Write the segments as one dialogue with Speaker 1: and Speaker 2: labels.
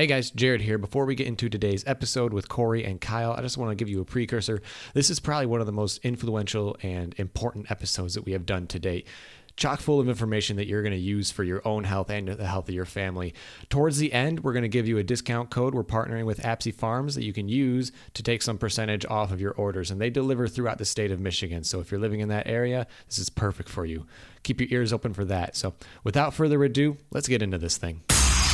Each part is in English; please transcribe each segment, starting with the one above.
Speaker 1: Hey guys, Jared here. Before we get into today's episode with Cory and Kyle, I just want to give you a precursor. This is probably one of the most influential and important episodes that we have done to date. Chock full of information that you're going to use for your own health and the health of your family. Towards the end, we're going to give you a discount code. We're partnering with Apsey Farms that you can use to take some percentage off of your orders, and they deliver throughout the state of Michigan. So if you're living in that area, this is perfect for you. Keep your ears open for that. So without further ado, let's get into this thing.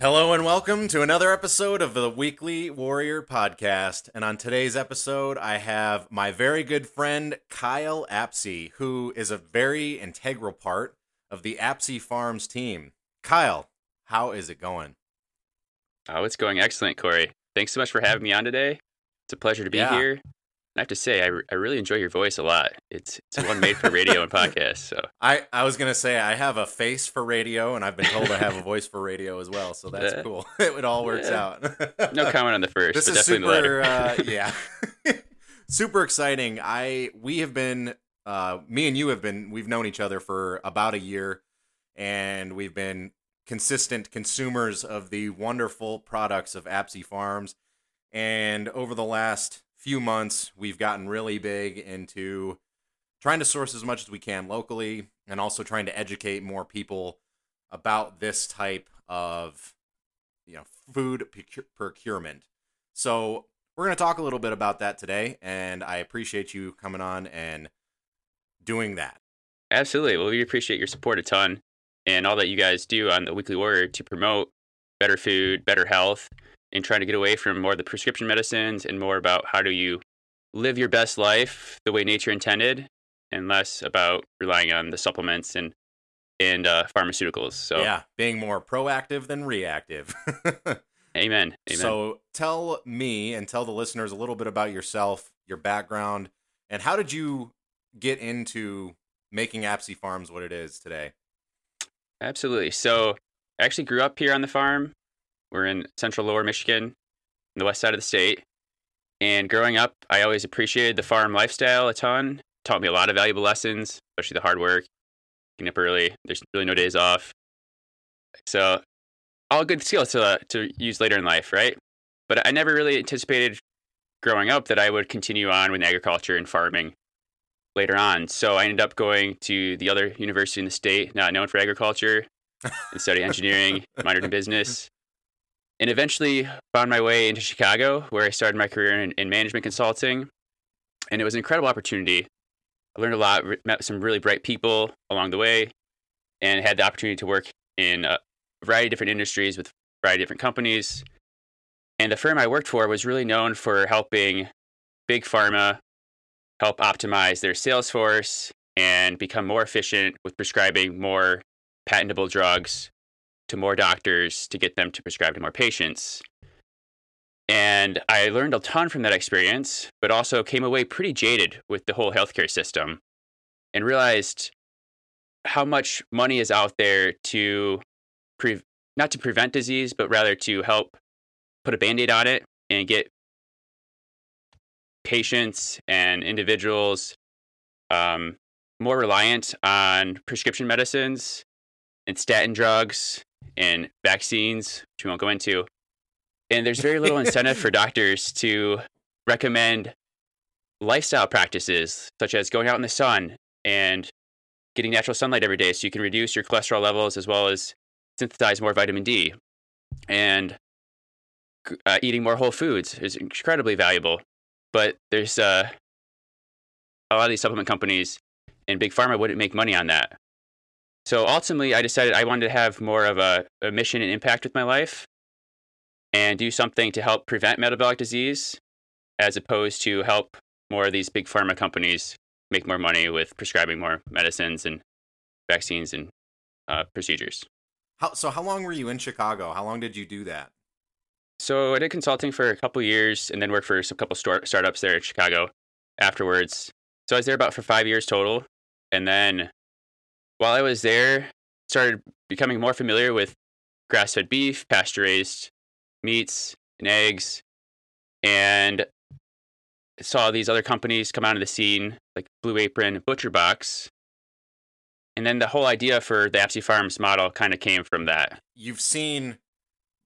Speaker 2: Hello and welcome to another episode of the Weekly Warrior Podcast. And on today's episode, I have my very good friend Kyle Apsey, who is a very integral part of the Apsey Farms team. Kyle, how is it going?
Speaker 3: Oh, it's going excellent, Cory. Thanks so much for having me on today. It's a pleasure to be
Speaker 2: Yeah.
Speaker 3: here. I have to say, I, I really enjoy your voice a lot. It's it's one made for radio and podcast. So
Speaker 2: I, I was going to say I have a face for radio, and I've been told I have a voice for radio as well. So that's cool. It all works
Speaker 3: Yeah.
Speaker 2: out.
Speaker 3: no comment on the first,
Speaker 2: this
Speaker 3: but
Speaker 2: is
Speaker 3: definitely the
Speaker 2: super uh, yeah super exciting i we have been uh me and you have been we've known each other for about a year and we've been consistent consumers of the wonderful products of Apsey Farms and over the last few months we've gotten really big into trying to source as much as we can locally and also trying to educate more people about this type of you know food procure- procurement so we're going to talk a little bit about that today and i appreciate you coming on and doing that
Speaker 3: Absolutely. Well, we appreciate your support a ton and all that you guys do on the Weekly Warrior to promote better food, better health, and trying to get away from more of the prescription medicines and more about how do you live your best life the way nature intended and less about relying on the supplements and and uh, pharmaceuticals. So,
Speaker 2: yeah being more proactive than reactive
Speaker 3: amen. Amen.
Speaker 2: so tell me and tell the listeners a little bit about yourself your background and how did you get into making Apsey Farms what it is today
Speaker 3: Absolutely. So I actually grew up here on the farm. We're in central lower Michigan, the west side of the state. And growing up, I always appreciated the farm lifestyle a ton. Taught me a lot of valuable lessons, especially the hard work, getting up early. There's really no days off. So all good skills to, uh, to use later in life, right? But I never really anticipated growing up that I would continue on with agriculture and farming later on. So I ended up going to the other university in the state, not known for agriculture, and studied engineering, minored in business, and eventually found my way into Chicago, where I started my career in, in management consulting. And it was an incredible opportunity. I learned a lot, met some really bright people along the way, and had the opportunity to work in a variety of different industries with a variety of different companies. And the firm I worked for was really known for helping big pharma help optimize their sales force and become more efficient with prescribing more patentable drugs to more doctors to get them to prescribe to more patients. And I learned a ton from that experience, but also came away pretty jaded with the whole healthcare system and realized how much money is out there to pre- not to prevent disease, but rather to help put a band-aid on it and get patients and individuals um, more reliant on prescription medicines and statin drugs and vaccines, which we won't go into. And there's very little incentive for doctors to recommend lifestyle practices such as going out in the sun and getting natural sunlight every day so you can reduce your cholesterol levels as well as synthesize more vitamin D. And uh, eating more whole foods is incredibly valuable. But there's uh, a lot of these supplement companies and big pharma wouldn't make money on that. So ultimately, I decided I wanted to have more of a, a mission and impact with my life and do something to help prevent metabolic disease as opposed to help more of these big pharma companies make more money with prescribing more medicines and vaccines and uh, procedures.
Speaker 2: How, so how long were you in Chicago? How long did you do that?
Speaker 3: So I did consulting for a couple years and then worked for a couple start- startups there in Chicago afterwards. So I was there about for five years total. And then while I was there, started becoming more familiar with grass-fed beef, pasture-raised meats and eggs, and saw these other companies come out of the scene like Blue Apron, Butcher Box. And then the whole idea for the Apsey Farms model kind of came from that.
Speaker 2: You've seen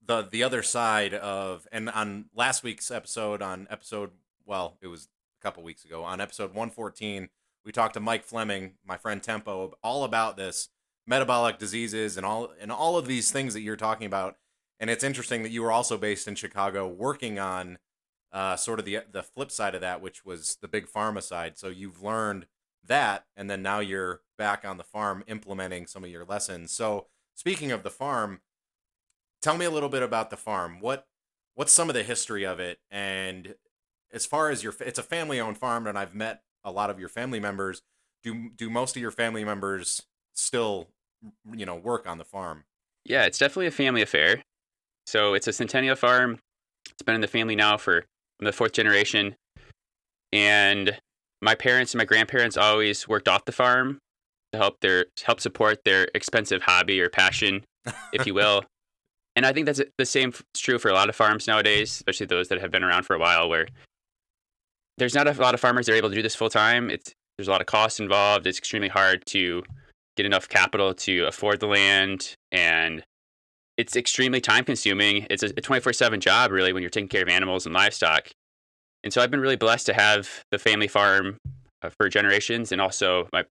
Speaker 2: the the other side of and on last week's episode on episode well, it was a couple weeks ago on episode 114, we talked to Mike Fleming, my friend Tempo, all about this metabolic diseases and all and all of these things that you're talking about. And it's interesting that you were also based in Chicago working on uh, sort of the the flip side of that, which was the big pharma side. So you've learned that, and then now you're back on the farm implementing some of your lessons. So speaking of the farm, tell me a little bit about the farm. What what's some of the history of it, and as far as your it's a family owned farm, and I've met a lot of your family members. Do do most of your family members still you know work on the farm?
Speaker 3: Yeah, it's definitely a family affair. So it's a centennial farm. It's been in the family now for the fourth generation. And my parents and my grandparents always worked off the farm to help their help support their expensive hobby or passion, if you will. and I think that's the same is true for a lot of farms nowadays, especially those that have been around for a while, where there's not a lot of farmers that are able to do this full time. It's there's a lot of cost involved. It's extremely hard to get enough capital to afford the land and it's extremely time consuming. It's a 24 7 job, really, when you're taking care of animals and livestock. And so I've been really blessed to have the family farm uh, for generations. And also, my,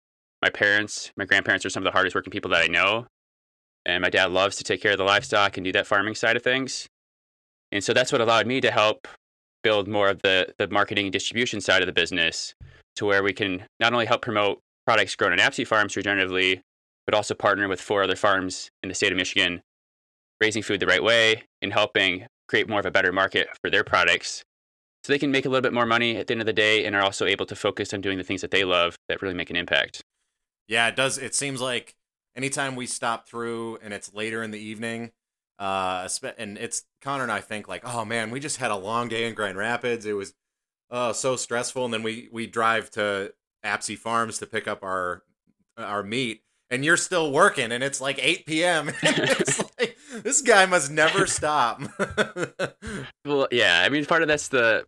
Speaker 3: my parents, my grandparents are some of the hardest working people that I know. And my dad loves to take care of the livestock and do that farming side of things. And so that's what allowed me to help build more of the, the marketing and distribution side of the business to where we can not only help promote products grown on Apsey farms regeneratively, but also partner with four other farms in the state of Michigan raising food the right way and helping create more of a better market for their products so they can make a little bit more money at the end of the day and are also able to focus on doing the things that they love that really make an impact.
Speaker 2: Yeah, it does. It seems like anytime we stop through and it's later in the evening, uh, and it's Connor and I think like, oh man, we just had a long day in Grand Rapids. It was oh so stressful, and then we we drive to Apsey Farms to pick up our our meat, and you're still working and it's like 8 p.m. it's like this guy must never stop.
Speaker 3: well, yeah, I mean part of that's the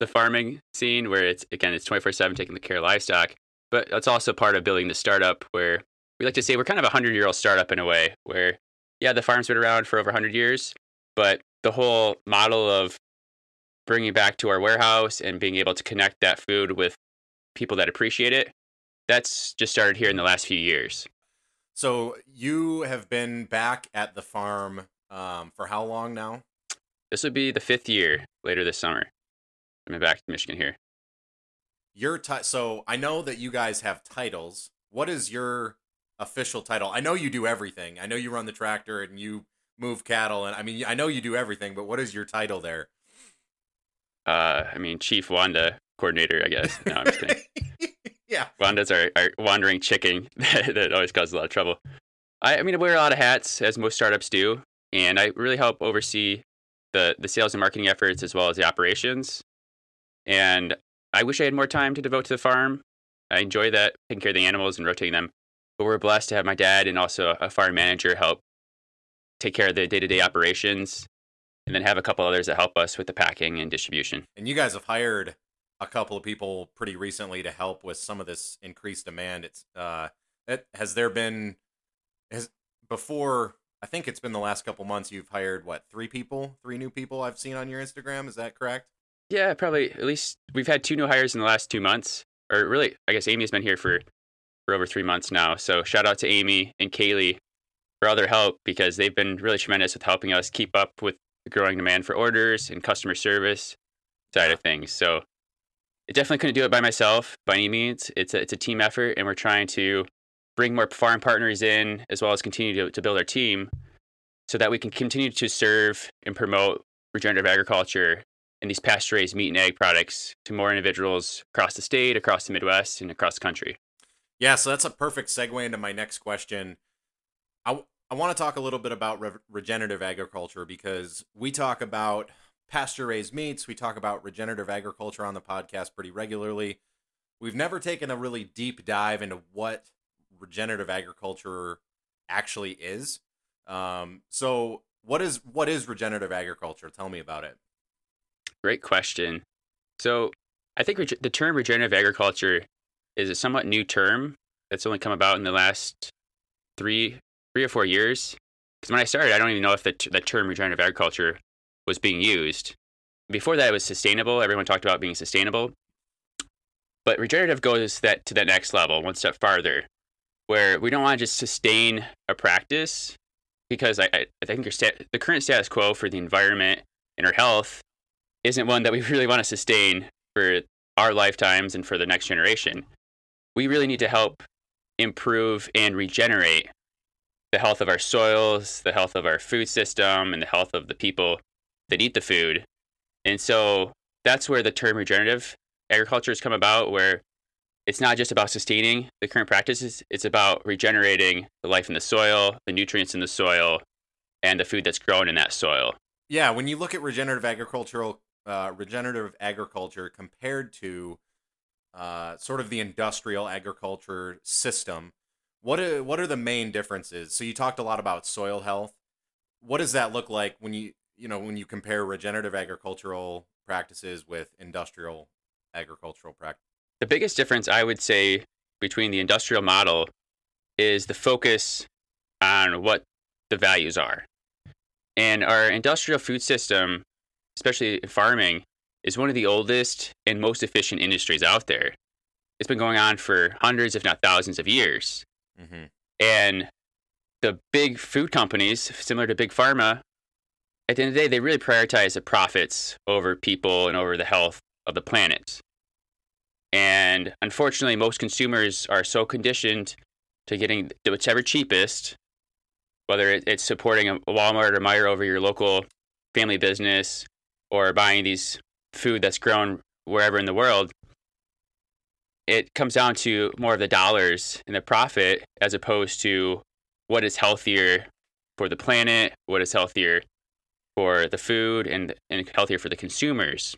Speaker 3: the farming scene where it's again it's 24/7 taking the care of livestock, but it's also part of building the startup where we like to say we're kind of a 100-year-old startup in a way where yeah, the farm's been around for over 100 years, but the whole model of bringing back to our warehouse and being able to connect that food with people that appreciate it that's just started here in the last few years
Speaker 2: so you have been back at the farm um, for how long now?
Speaker 3: This would be the fifth year later this summer. I'm back to Michigan here.
Speaker 2: Your ti- so I know that you guys have titles. What is your official title? I know you do everything. I know you run the tractor and you move cattle, and I mean I know you do everything. But what is your title there?
Speaker 3: Uh, I mean Chief Wanda coordinator, I guess. No, I'm just kidding.
Speaker 2: yeah.
Speaker 3: Wanda's our, our wandering chicken that, always causes a lot of trouble. I, I mean, I wear a lot of hats, as most startups do, and I really help oversee the, the sales and marketing efforts as well as the operations. And I wish I had more time to devote to the farm. I enjoy that, taking care of the animals and rotating them. But we're blessed to have my dad and also a farm manager help take care of the day to day operations and then have a couple others that help us with the packing and distribution.
Speaker 2: And you guys have hired a couple of people pretty recently to help with some of this increased demand. It's uh, it, has there been has before? I think it's been the last couple months. You've hired what three people, three new people I've seen on your Instagram. Is that correct?
Speaker 3: Yeah, probably. At least we've had two new hires in the last two months. Or really, I guess Amy's been here for for over three months now. So shout out to Amy and Kaylee for all their help because they've been really tremendous with helping us keep up with the growing demand for orders and customer service side of things. So it definitely couldn't do it by myself by any means. It's a, it's a team effort, and we're trying to bring more farm partners in as well as continue to, to build our team so that we can continue to serve and promote regenerative agriculture and these pasture raised meat and egg products to more individuals across the state, across the Midwest, and across the country.
Speaker 2: Yeah, so that's a perfect segue into my next question. I, I want to talk a little bit about re- regenerative agriculture because we talk about pasture raised meats, we talk about regenerative agriculture on the podcast pretty regularly. We've never taken a really deep dive into what regenerative agriculture actually is. Um, so what is what is regenerative agriculture? Tell me about it.
Speaker 3: Great question. So I think the term regenerative agriculture is a somewhat new term that's only come about in the last three three or four years. Because when I started, I don't even know if the, t- the term regenerative agriculture was being used. Before that, it was sustainable. Everyone talked about being sustainable. But regenerative goes that to that next level, one step farther, where we don't want to just sustain a practice because I, I think stat- the current status quo for the environment and our health isn't one that we really want to sustain for our lifetimes and for the next generation. We really need to help improve and regenerate the health of our soils, the health of our food system, and the health of the people that eat the food. And so that's where the term regenerative agriculture has come about, where it's not just about sustaining the current practices, it's about regenerating the life in the soil, the nutrients in the soil, and the food that's grown in that soil.
Speaker 2: Yeah, when you look at regenerative agricultural uh, regenerative agriculture compared to uh, sort of the industrial agriculture system, what are, what are the main differences? So you talked a lot about soil health. What does that look like when you you know when you compare regenerative agricultural practices with industrial agricultural practices?
Speaker 3: The biggest difference I would say between the industrial model is the focus on what the values are. And our industrial food system, especially farming, is one of the oldest and most efficient industries out there. It's been going on for hundreds, if not thousands, of years. Mm-hmm. And the big food companies, similar to Big Pharma, at the end of the day, they really prioritize the profits over people and over the health of the planet. And unfortunately, most consumers are so conditioned to getting whichever cheapest, whether it's supporting a Walmart or Meijer over your local family business or buying these food that's grown wherever in the world, it comes down to more of the dollars and the profit as opposed to what is healthier for the planet, what is healthier for the food, and, and healthier for the consumers.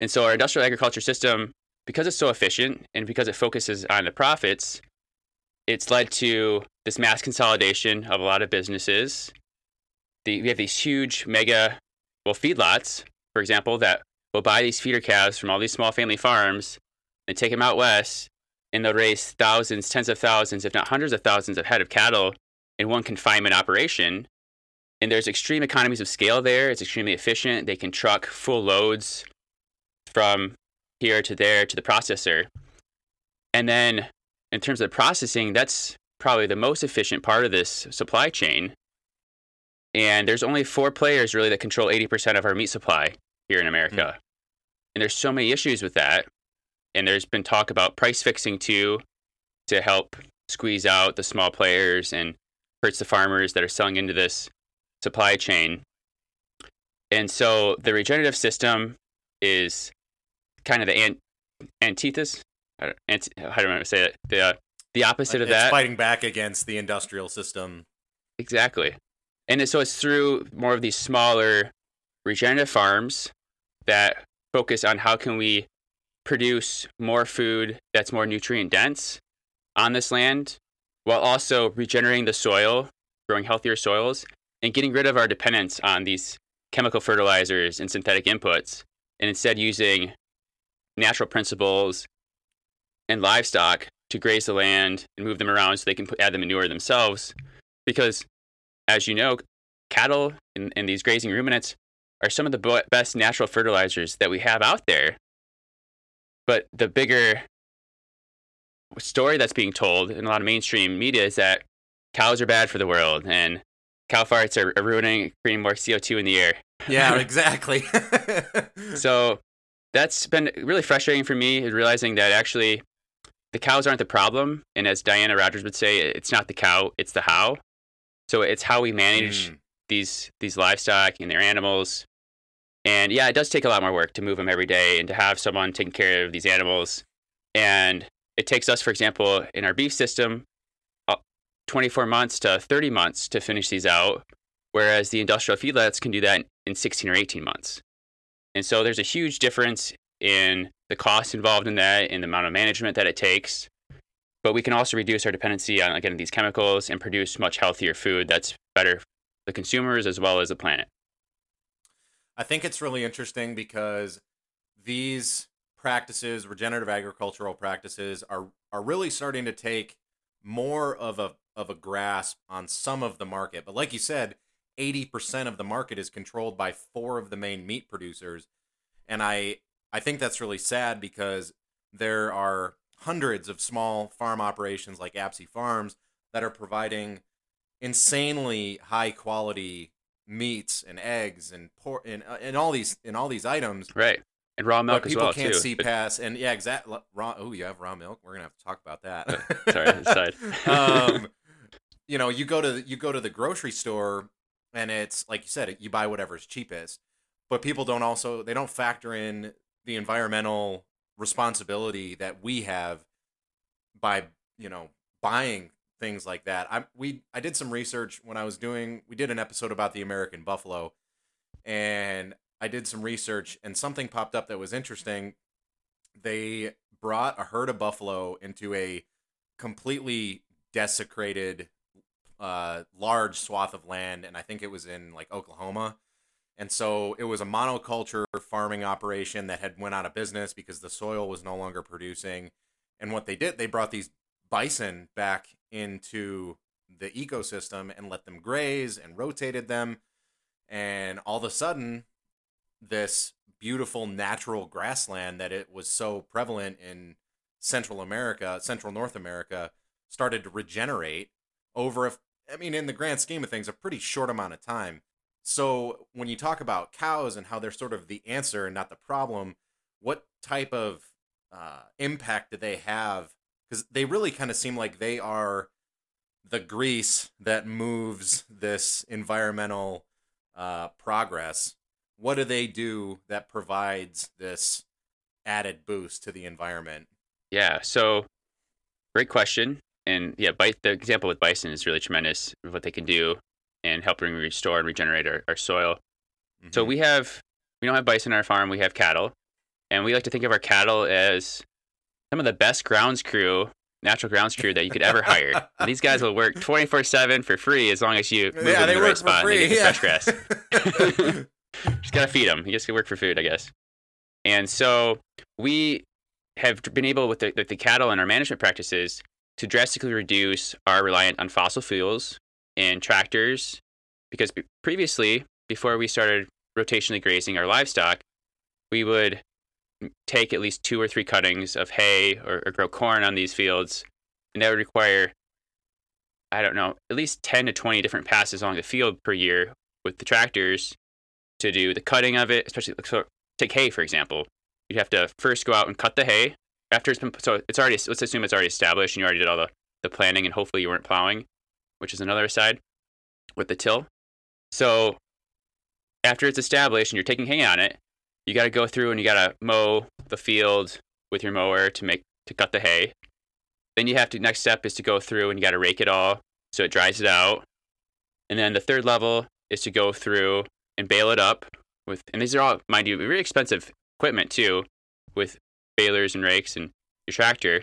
Speaker 3: And so our industrial agriculture system because it's so efficient and because it focuses on the profits, it's led to this mass consolidation of a lot of businesses. The, we have these huge mega, well, feedlots, for example, that will buy these feeder calves from all these small family farms and take them out west, and they'll raise thousands, tens of thousands, if not hundreds of thousands of head of cattle in one confinement operation. And there's extreme economies of scale there. It's extremely efficient. They can truck full loads from here to there to the processor. And then in terms of the processing, that's probably the most efficient part of this supply chain. And there's only four players really that control 80% of our meat supply here in America. Mm. And there's so many issues with that. And there's been talk about price fixing too to help squeeze out the small players and hurts the farmers that are selling into this supply chain. And so the regenerative system is kind of the ant- antithesis. I don't, ant- how do I say it? The uh, the opposite
Speaker 2: of
Speaker 3: that.
Speaker 2: Fighting back against the industrial system.
Speaker 3: Exactly, and so it's through more of these smaller regenerative farms that focus on how can we produce more food that's more nutrient dense on this land while also regenerating the soil, growing healthier soils, and getting rid of our dependence on these chemical fertilizers and synthetic inputs, and instead using natural principles and livestock to graze the land and move them around so they can put, add the manure themselves. Because, as you know, cattle and, and these grazing ruminants are some of the best natural fertilizers that we have out there. But the bigger story that's being told in a lot of mainstream media is that cows are bad for the world and cow farts are, are ruining, creating more CO2 in the air.
Speaker 2: Yeah, exactly.
Speaker 3: so that's been really frustrating for me is realizing that actually the cows aren't the problem. And as Diana Rodgers would say, it's not the cow, it's the how. So it's how we manage
Speaker 2: Mm.
Speaker 3: these these livestock and their animals. And yeah, it does take a lot more work to move them every day and to have someone taking care of these animals. And it takes us, for example, in our beef system, uh, 24 months to 30 months to finish these out, whereas the industrial feedlots can do that in 16 or 18 months. And so there's a huge difference in the cost involved in that and the amount of management that it takes. But we can also reduce our dependency on again these chemicals and produce much healthier food that's better for the consumers as well as the planet.
Speaker 2: I think it's really interesting because these practices, regenerative agricultural practices, are are really starting to take more of a of a grasp on some of the market. But like you said, eighty percent of the market is controlled by four of the main meat producers, and I I think that's really sad because there are hundreds of small farm operations like Apsey Farms that are providing insanely high quality meats and eggs and pork and, uh, and all these and all these items
Speaker 3: Right. And raw milk
Speaker 2: but people
Speaker 3: well
Speaker 2: can't
Speaker 3: too.
Speaker 2: see past and yeah exactly raw oh you have raw milk we're gonna have to talk about that
Speaker 3: Sorry, aside.
Speaker 2: um you know you go to you go to the grocery store and it's like you said you buy whatever's cheapest but people don't also they don't factor in the environmental responsibility that we have by you know buying things like that. I we i did some research when i was doing we did an episode about the american buffalo and i did some research and something popped up that was interesting. They brought a herd of buffalo into a completely desecrated uh large swath of land and i think it was in like oklahoma and so it was a monoculture farming operation that had went out of business because the soil was no longer producing. And what they did they brought these bison back into the ecosystem and let them graze and rotated them. And all of a sudden this beautiful natural grassland that it was so prevalent in central america central north america started to regenerate over a, i mean in the grand scheme of things a pretty short amount of time so when you talk about cows and how they're sort of the answer and not the problem what type of uh, impact do they have because they really kind of seem like they are the grease that moves this environmental uh, progress. What do they do that provides this added boost to the environment?
Speaker 3: Yeah. So, great question. And yeah, the example with bison is really tremendous of what they can do and helping restore and regenerate our, our soil. So
Speaker 2: Mhm.
Speaker 3: we have we don't have bison on our farm. We have cattle, and we like to think of our cattle as some of the best grounds crew, natural grounds crew that you could ever hire. And these guys will work twenty four seven for free as long as you move
Speaker 2: yeah,
Speaker 3: them
Speaker 2: they
Speaker 3: in the right spot
Speaker 2: free.
Speaker 3: and they get
Speaker 2: yeah.
Speaker 3: the fresh grass. just gotta feed them. You just can work for food, I guess. And so we have been able with the, with the cattle and our management practices to drastically reduce our reliance on fossil fuels and tractors, because previously, before we started rotationally grazing our livestock, we would take at least two or three cuttings of hay or, or grow corn on these fields, and that would require I don't know, at least 10 to 20 different passes along the field per year with the tractors to do the cutting of it, especially so take hay for example. You'd have to first go out and cut the hay after it's been so it's already let's assume it's already established and you already did all the, the planning and hopefully you weren't plowing, which is another side with the till. So after it's established and you're taking hay on it, you got to go through and you got to mow the field with your mower to make to cut the hay. Then you have to next step is to go through and you got to rake it all so it dries it out. And then the third level is to go through and bale it up with and these are all mind you very expensive equipment too with balers and rakes and your tractor.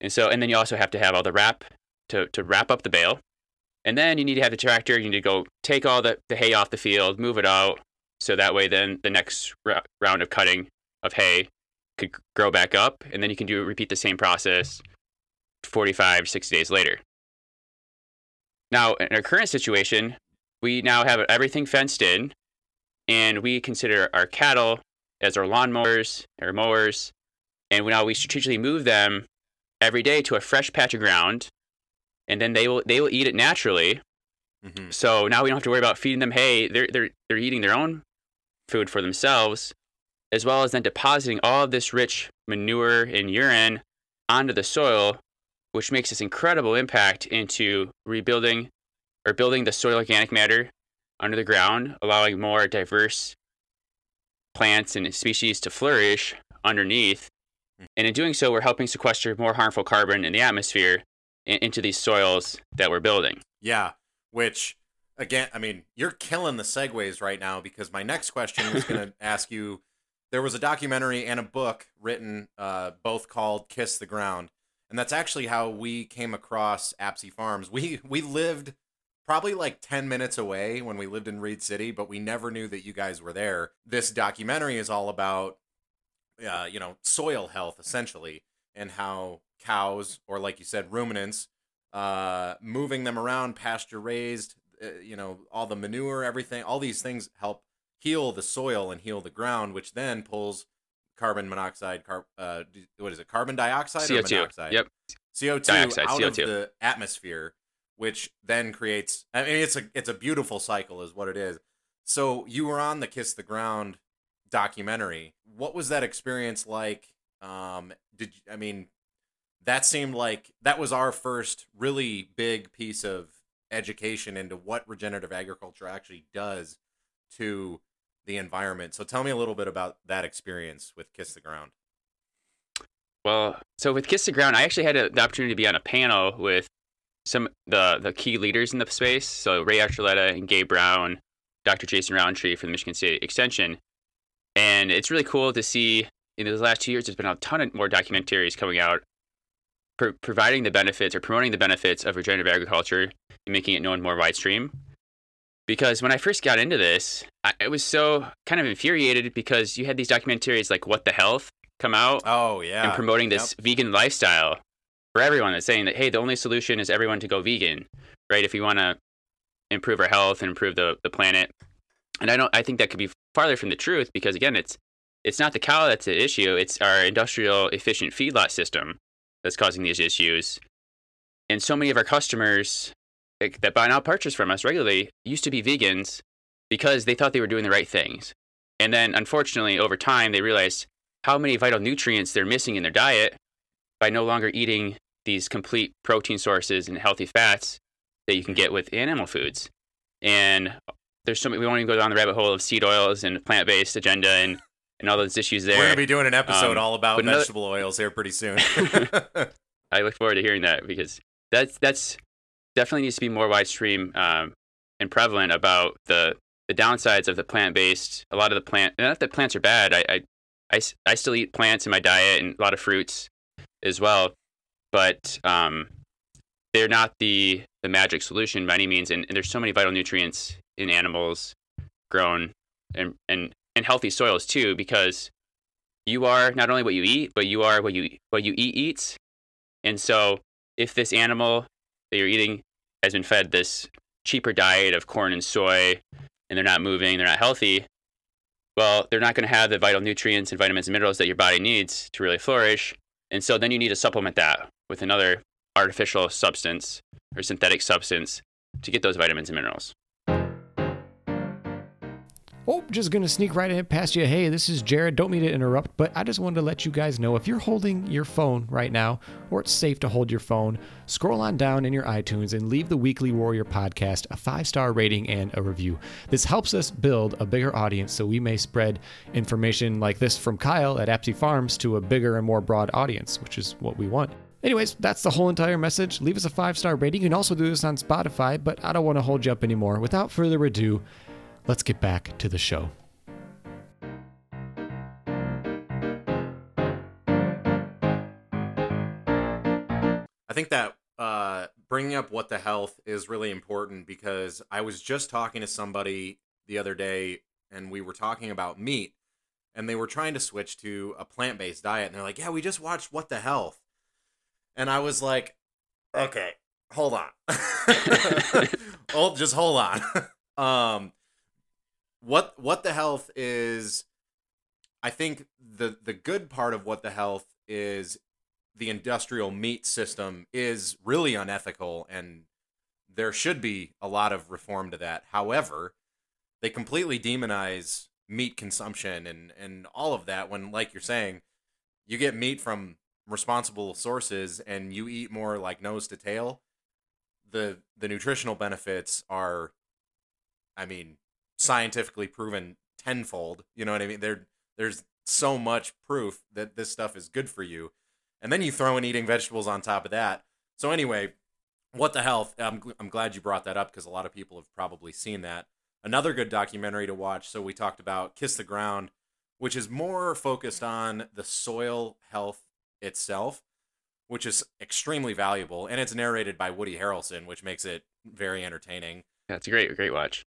Speaker 3: And so and then you also have to have all the wrap to to wrap up the bale. And then you need to have the tractor, you need to go take all the, the hay off the field, move it out so that way then the next r- round of cutting of hay could grow back up and then you can do repeat the same process 45 60 days later. Now in our current situation we now have everything fenced in and we consider our cattle as our lawnmowers our mowers and now we strategically move them every day to a fresh patch of ground and then they will they will eat it naturally
Speaker 2: Mhm.
Speaker 3: so now we don't have to worry about feeding them hay. They're they're they're eating their own food for themselves, as well as then depositing all of this rich manure and urine onto the soil, which makes this incredible impact into rebuilding or building the soil organic matter under the ground, allowing more diverse plants and species to flourish underneath. And in doing so, we're helping sequester more harmful carbon in the atmosphere into these soils that we're building.
Speaker 2: Yeah, which again, I mean, you're killing the segues right now because my next question was going to ask you. There was a documentary and a book written, uh, both called "Kiss the Ground," and that's actually how we came across Apsey Farms. We we lived probably like 10 minutes away when we lived in Reed City, but we never knew that you guys were there. This documentary is all about, uh, you know, soil health essentially, and how cows, or like you said, ruminants, uh, moving them around, pasture raised, uh, you know, all the manure, everything, all these things help heal the soil and heal the ground, which then pulls carbon monoxide, car- uh, what is it, carbon dioxide
Speaker 3: CO2.
Speaker 2: or monoxide?
Speaker 3: Yep.
Speaker 2: CO2
Speaker 3: Dioxide,
Speaker 2: out
Speaker 3: CO2.
Speaker 2: of the atmosphere, which then creates. I mean, it's a it's a beautiful cycle, is what it is. So you were on the Kiss the Ground documentary. What was that experience like? Um, did I mean that seemed like that was our first really big piece of education into what regenerative agriculture actually does to the environment. So tell me a little bit about that experience with Kiss the Ground.
Speaker 3: Well, so with Kiss the Ground, I actually had a, the opportunity to be on a panel with some the the key leaders in the space. So Ray Archuleta and Gabe Brown, Dr. Jason Rowntree from the Michigan State Extension, and it's really cool to see. In the last two years, there's been a ton of more documentaries coming out, pro- providing the benefits or promoting the benefits of regenerative agriculture and making it known more widestream. Because when I first got into this, I, I was so kind of infuriated because you had these documentaries like What the Health come out
Speaker 2: Oh yeah,
Speaker 3: and promoting this vegan lifestyle for everyone that's saying that hey the only solution is everyone to go vegan right? If we want to improve our health and improve the, the planet. And i don't i think that could be farther from the truth because again it's it's not the cow that's the issue it's our industrial efficient feedlot system that's causing these issues and so many of our customers that buy now purchase from us regularly used to be vegans because they thought they were doing the right things and then unfortunately over time they realized how many vital nutrients they're missing in their diet by no longer eating these complete protein sources and healthy fats that you can get with animal foods. And there's so many, we won't even go down the rabbit hole of seed oils and plant based agenda and, and all those issues there.
Speaker 2: We're gonna be doing an episode
Speaker 3: Um,
Speaker 2: all about
Speaker 3: but another-
Speaker 2: vegetable oils here pretty soon.
Speaker 3: I look forward to hearing that because that's that's definitely needs to be more widestream um, and prevalent about the the downsides of the plant based. A lot of the plant, not that plants are bad. I I I still eat plants in my diet and a lot of fruits as well, but um, they're not the the magic solution by any means. And, and there's so many vital nutrients in animals grown and and and healthy soils too, because you are not only what you eat, but you are what you what you eat eats. And so, if this animal that you're eating has been fed this cheaper diet of corn and soy, and they're not moving, they're not healthy, well, they're not going to have the vital nutrients and vitamins and minerals that your body needs to really flourish. And so then you need to supplement that with another artificial substance or synthetic substance to get those vitamins and minerals.
Speaker 1: Oh, just gonna sneak right in past you. Hey, this is Jared. Don't mean to interrupt, but I just wanted to let you guys know if you're holding your phone right now, or it's safe to hold your phone, scroll on down in your iTunes and leave the Weekly Warrior podcast a five star rating and a review. This helps us build a bigger audience so we may spread information like this from Kyle at Apsey Farms to a bigger and more broad audience, which is what we want. Anyways, that's the whole entire message. Leave us a five star rating. You can also do this on Spotify, but I don't want to hold you up anymore. Without further ado, let's get back to the show.
Speaker 2: I think that uh, bringing up what the health is really important because I was just talking to somebody the other day and we were talking about meat and they were trying to switch to a plant based diet and they're like, yeah, we just watched What the Health. And I was like, okay, hold on. hold, just hold on. um, what what the health is I think the the good part of what the health is the industrial meat system is really unethical and there should be a lot of reform to that. However, they completely demonize meat consumption and and all of that when like you're saying you get meat from responsible sources and you eat more like nose to tail the the nutritional benefits are i mean scientifically proven tenfold you know what i mean? There there's so much proof that this stuff is good for you. And then you throw in eating vegetables on top of that. So anyway what the health i'm, I'm glad you brought that up because a lot of people have probably seen that. Another good documentary to watch so we talked about kiss the ground which is more focused on the soil health itself which is extremely valuable and it's narrated by woody harrelson which makes it very entertaining.
Speaker 3: Yeah, it's a great, great watch.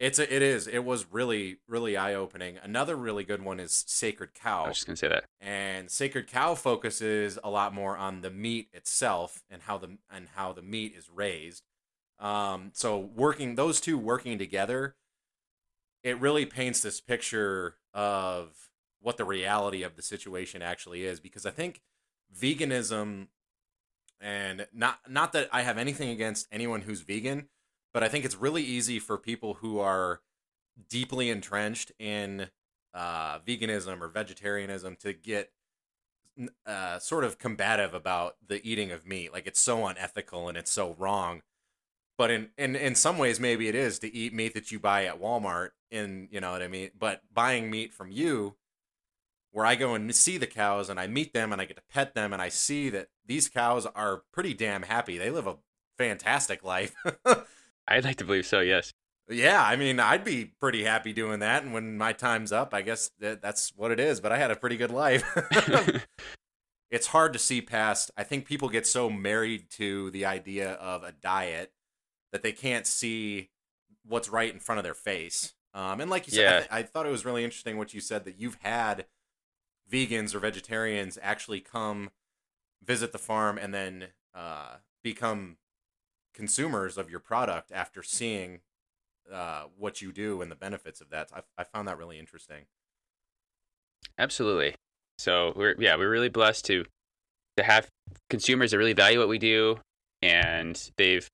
Speaker 2: It's a, it is it was really really eye-opening another really good one is sacred Cow.
Speaker 3: I was just gonna say that.
Speaker 2: and sacred cow focuses a lot more on the meat itself and how the and how the meat is raised um so working those two working together it really paints this picture of what the reality of the situation actually is because i think veganism and not not that i have anything against anyone who's vegan but i think it's really easy for people who are deeply entrenched in uh, veganism or vegetarianism to get uh, sort of combative about the eating of meat. Like it's so unethical and it's so wrong. But in, in in some ways, maybe it is to eat meat that you buy at Walmart. In you know what I mean. But buying meat from you, where I go and see the cows and I meet them and I get to pet them and I see that these cows are pretty damn happy. They live a fantastic life.
Speaker 3: I'd like to believe so. Yes.
Speaker 2: Yeah, I mean, I'd be pretty happy doing that. And when my time's up, I guess that, that's what it is. But I had a pretty good life. it's hard to see past. I think people get so married to the idea of a diet that they can't see what's right in front of their face. Um, and like you said, I, th- I thought it was really interesting what you said that you've had vegans or vegetarians actually come visit the farm and then uh, become consumers of your product after seeing uh, what you do and the benefits of that. I, I found that really interesting.
Speaker 3: Absolutely. So we're yeah we're really blessed to to have consumers that really value what we do, and they've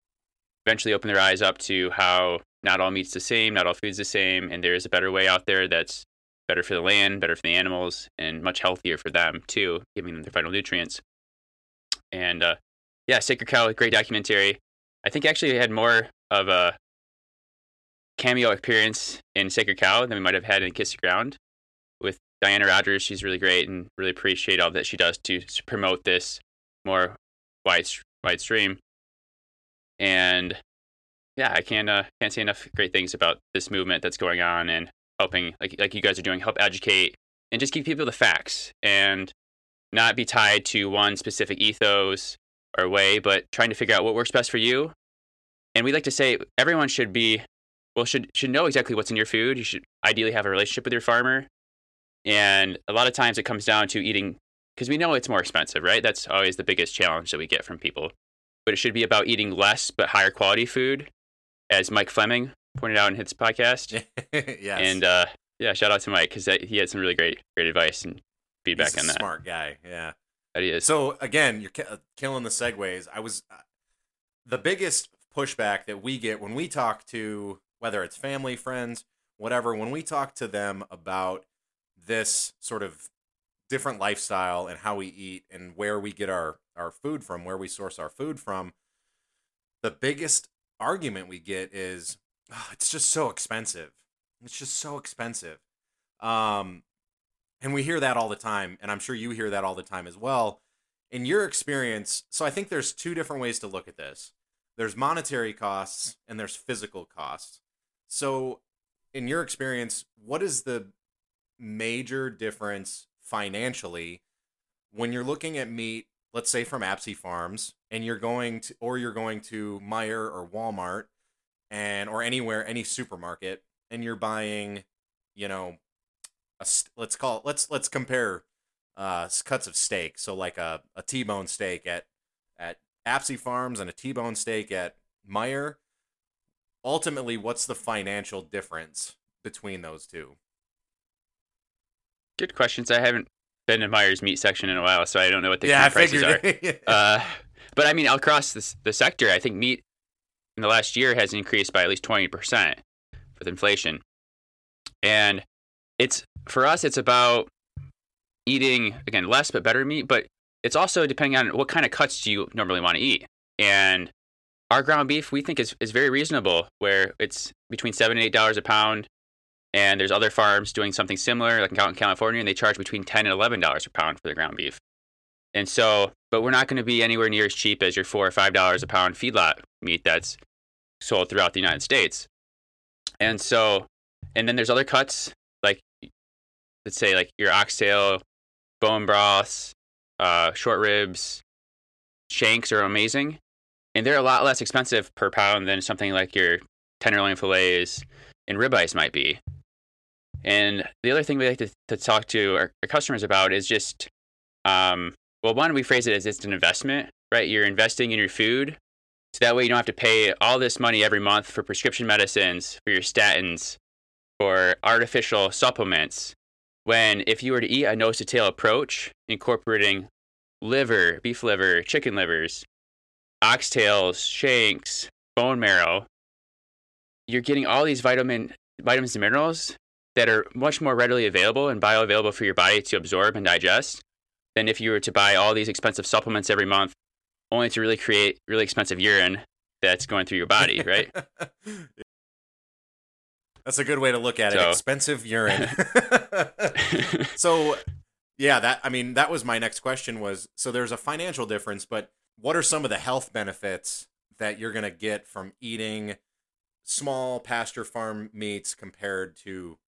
Speaker 3: eventually opened their eyes up to how not all meat's the same, not all food's the same, and there is a better way out there that's better for the land, better for the animals, and much healthier for them too, giving them their vital nutrients. And uh, yeah, Sacred Cow, great documentary. I think actually had more of a cameo appearance in Sacred Cow than we might have had in Kiss the Ground with Diana Rodgers. She's really great and really appreciate all that she does to promote this more wide wide stream. And yeah, I can't uh, can't say enough great things about this movement that's going on and helping like like you guys are doing, help educate and just give people the facts and not be tied to one specific ethos or way, but trying to figure out what works best for you. And we like to say everyone should be well should should know exactly what's in your food. You should ideally have a relationship with your farmer. And a lot of times it comes down to eating because we know it's more expensive, right? That's always the biggest challenge that we get from people. But it should be about eating less but higher quality food, as Mike Fleming pointed out in his podcast.
Speaker 2: yes.
Speaker 3: And uh, yeah, shout out to Mike because he had some really great great advice and feedback
Speaker 2: He's
Speaker 3: on that.
Speaker 2: smart guy. Yeah. So again, you're ki- uh, killing the segues. I was uh, the biggest pushback that we get when we talk to whether it's family, friends, whatever. When we talk to them about this sort of different lifestyle and how we eat and where we get our our food from, where we source our food from, the biggest argument we get is "Oh, it's just so expensive. It's just so expensive. Um, and we hear that all the time, and I'm sure you hear that all the time as well. In your experience, so I think there's two different ways to look at this. There's monetary costs and there's physical costs. So, in your experience, what is the major difference financially when you're looking at meat, let's say from Apsey Farms, and you're going to, or you're going to Meijer or Walmart, and or anywhere, any supermarket, and you're buying, you know, a let's call it let's let's compare uh cuts of steak. So like a a T-bone steak at at Apsey Farms and a T-bone steak at Meijer. Ultimately, what's the financial difference between those two?
Speaker 3: Good questions. I haven't been in Meijer's meat section in a while, so I don't know what the current prices are. Uh, but I mean, across this, the sector, I think meat in the last year has increased by at least 20% with inflation. And it's for us, it's about eating again less but better meat, but it's also depending on what kind of cuts do you normally want to eat. And our ground beef we think is, is very reasonable, where it's between seven and eight dollars a pound. And there's other farms doing something similar, like in California, and they charge between ten and eleven dollars a pound for their ground beef. And so, but we're not going to be anywhere near as cheap as your four or five dollars a pound feedlot meat that's sold throughout the United States. And so, and then there's other cuts let's say like your oxtail, bone broths, uh, short ribs, shanks are amazing, and they're a lot less expensive per pound than something like your tenderloin fillets and ribeyes might be. And the other thing we like to, to talk to our, our customers about is just um, well, one, we phrase it as it's an investment, right? You're investing in your food. So that way you don't have to pay all this money every month for prescription medicines, for your statins, for artificial supplements. When if you were to eat a nose to tail approach, incorporating liver, beef liver, chicken livers, oxtails, shanks, bone marrow, you're getting all these vitamin vitamins and minerals that are much more readily available and bioavailable for your body to absorb and digest than if you were to buy all these expensive supplements every month, only to really create really expensive urine that's going through your body, right?
Speaker 2: That's a good way to look at it. So. Expensive urine. so, yeah, that I mean, that was my next question was so there's a financial difference, but what are some of the health benefits that you're going to get from eating small pasture farm meats compared to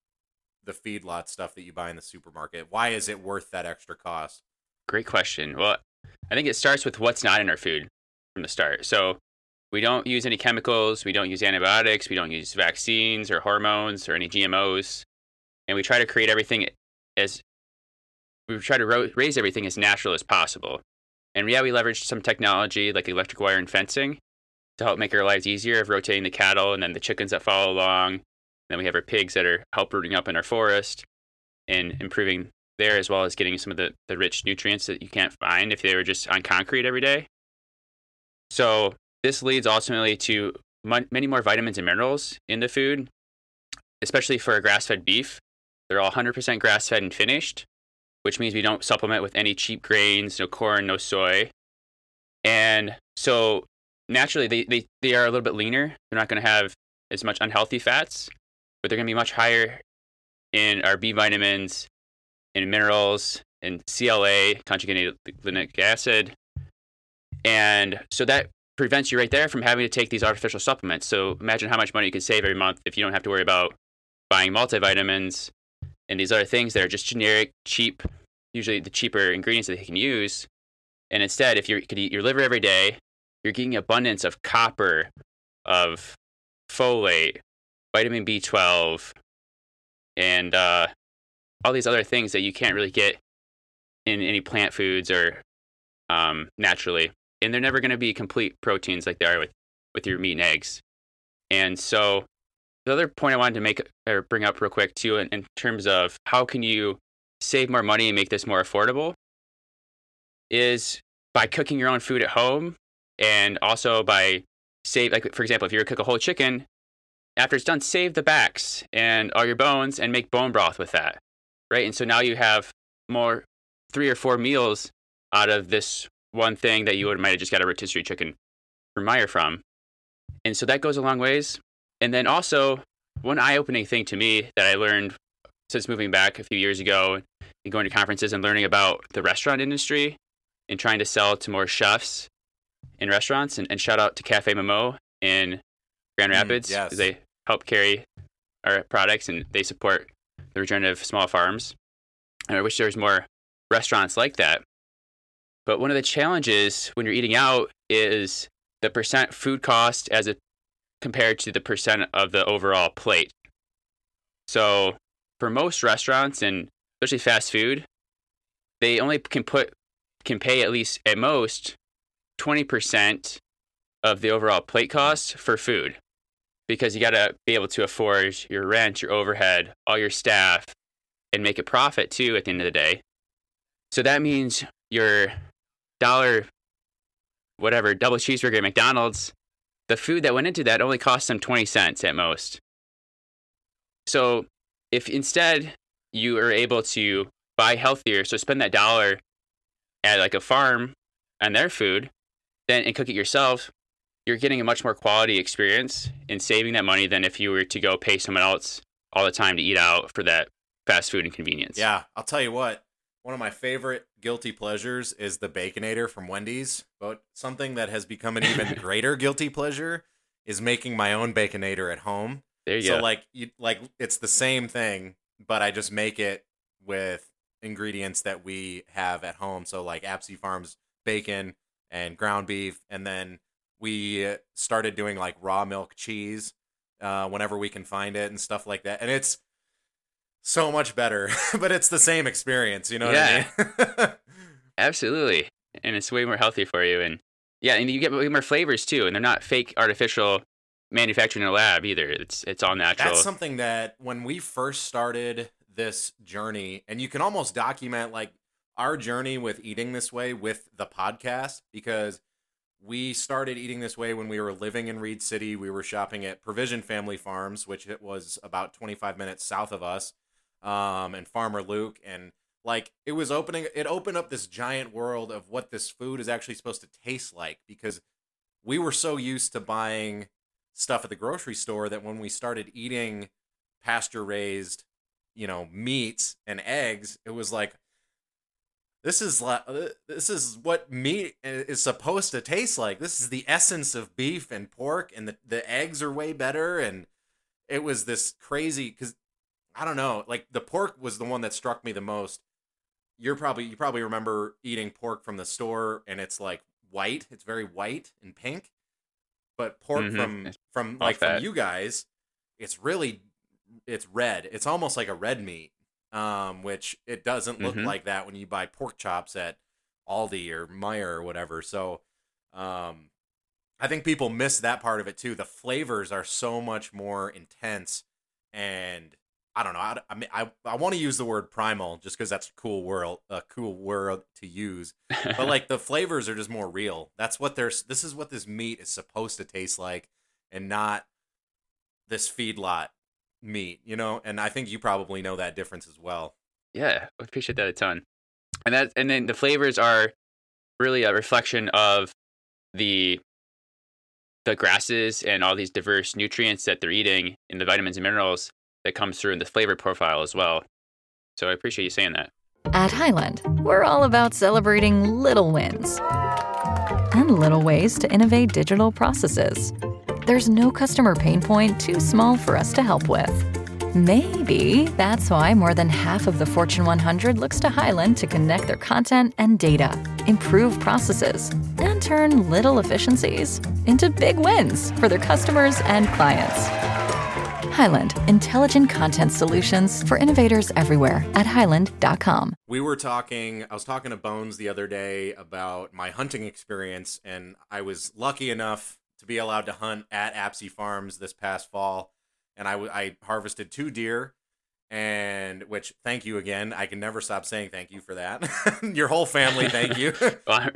Speaker 2: the feedlot stuff that you buy in the supermarket? Why is it worth that extra cost?
Speaker 3: Great question. Well, I think it starts with what's not in our food from the start. So we don't use any chemicals, we don't use antibiotics, we don't use vaccines or hormones or any GMOs, and we try to create everything as we try to ro- raise everything as natural as possible. And yeah, we leverage some technology like electric wire and fencing to help make our lives easier of rotating the cattle and then the chickens that follow along. And then we have our pigs that are help rooting up in our forest and improving there as well as getting some of the, the rich nutrients that you can't find if they were just on concrete every day. So this leads ultimately to many more vitamins and minerals in the food, especially for a grass-fed beef. They're all 100% grass-fed and finished, which means we don't supplement with any cheap grains, no corn, no soy. And so naturally they, they, they are a little bit leaner. They're not going to have as much unhealthy fats, but they're going to be much higher in our B vitamins in minerals and CLA, conjugated linoleic acid. And so that prevents you right there from having to take these artificial supplements. So imagine how much money you could save every month if you don't have to worry about buying multivitamins and these other things that are just generic, cheap, usually the cheaper ingredients that they can use. And instead, if you could eat your liver every day, you're getting abundance of copper, of folate, vitamin B12, and uh, all these other things that you can't really get in any plant foods or um, naturally, and they're never going to be complete proteins like they are with with your meat and eggs. And so, the other point I wanted to make or bring up real quick too, in, in terms of how can you save more money and make this more affordable, is by cooking your own food at home, and also by save like for example, if you cook a whole chicken, after it's done, save the backs and all your bones and make bone broth with that right? And so now you have more three or four meals out of this one thing that you would might have just got a rotisserie chicken from Meijer from. And so that goes a long ways. And then also one eye-opening thing to me that I learned since moving back a few years ago and going to conferences and learning about the restaurant industry and trying to sell to more chefs in restaurants. And, and shout out to Cafe Momo in Grand mm, Rapids. Mm, yes. They help carry our products and they support the regenerative small farms. And I wish there was more restaurants like that. But one of the challenges when you're eating out is the percent food cost as a compared to the percent of the overall plate. So for most restaurants and especially fast food, they only can put can pay at least at most 20% of the overall plate cost for food because you got to be able to afford your rent, your overhead, all your staff, and make a profit too at the end of the day. So that means your dollar, whatever, double cheeseburger at McDonald's, the food that went into that only cost them 20 cents at most. So if instead you are able to buy healthier, so spend that dollar at like a farm and their food, then and cook it yourself, you're getting a much more quality experience and saving that money than if you were to go pay someone else all the time to eat out for that fast food and convenience.
Speaker 2: Yeah, I'll tell you what. One of my favorite guilty pleasures is the Baconator from Wendy's. But something that has become an even greater guilty pleasure is making my own Baconator at home.
Speaker 3: There you
Speaker 2: so
Speaker 3: go.
Speaker 2: So like you like it's the same thing, but I just make it with ingredients that we have at home. So like Apsey Farms bacon and ground beef, and then we started doing like raw milk cheese uh, whenever we can find it and stuff like that. And it's so much better, but it's the same experience. You know
Speaker 3: Yeah.
Speaker 2: what I mean?
Speaker 3: Absolutely. And it's way more healthy for you. And yeah, and you get way more flavors too. And they're not fake artificial manufactured in a lab either. It's it's all natural.
Speaker 2: That's something that when we first started this journey, and you can almost document like our journey with eating this way with the podcast because we started eating this way when we were living in Reed City. We were shopping at Provision Family Farms, which it was about 25 minutes south of us, um, and Farmer Luke. And like it was opening, it opened up this giant world of what this food is actually supposed to taste like because we were so used to buying stuff at the grocery store that when we started eating pasture raised, you know, meats and eggs, it was like this is like this is what meat is supposed to taste like. This is the essence of beef and pork, and the the eggs are way better. And it was this crazy because I don't know, like the pork was the one that struck me the most. You're probably you probably remember eating pork from the store, and it's like white. It's very white and pink. But pork
Speaker 3: Mhm.
Speaker 2: from from like from you guys, it's really it's red. It's almost like a red meat um, which it doesn't look
Speaker 3: Mhm.
Speaker 2: like that when you buy pork chops at Aldi or Meijer or whatever. So, um, I think people miss that part of it too. The flavors are so much more intense, and I don't know. I, I mean, I, I want to use the word primal just because that's a cool world, a cool word to use. But like the flavors are just more real. That's what there's. This is what this meat is supposed to taste like, and not this feedlot meat. You know, and I think you probably know that difference as well.
Speaker 3: yeah, I appreciate that a ton. And that and then the flavors are really a reflection of the the grasses and all these diverse nutrients that they're eating and the vitamins and minerals that comes through in the flavor profile as well. So I appreciate you saying that.
Speaker 4: At Highland, we're all about celebrating little wins and little ways to innovate digital processes. There's no customer pain point too small for us to help with. Maybe that's why more than half of the Fortune 100 looks to Highland to connect their content and data, improve processes, and turn little efficiencies into big wins for their customers and clients. Highland, intelligent content solutions for innovators everywhere at highland.com.
Speaker 2: We were talking, I was talking to Bones the other day about my hunting experience, and I was lucky enough to be allowed to hunt at Apsey Farms this past fall. And I harvested two deer, and which, thank you again. I can never stop saying thank you for that. Your whole family, thank you.
Speaker 3: Well,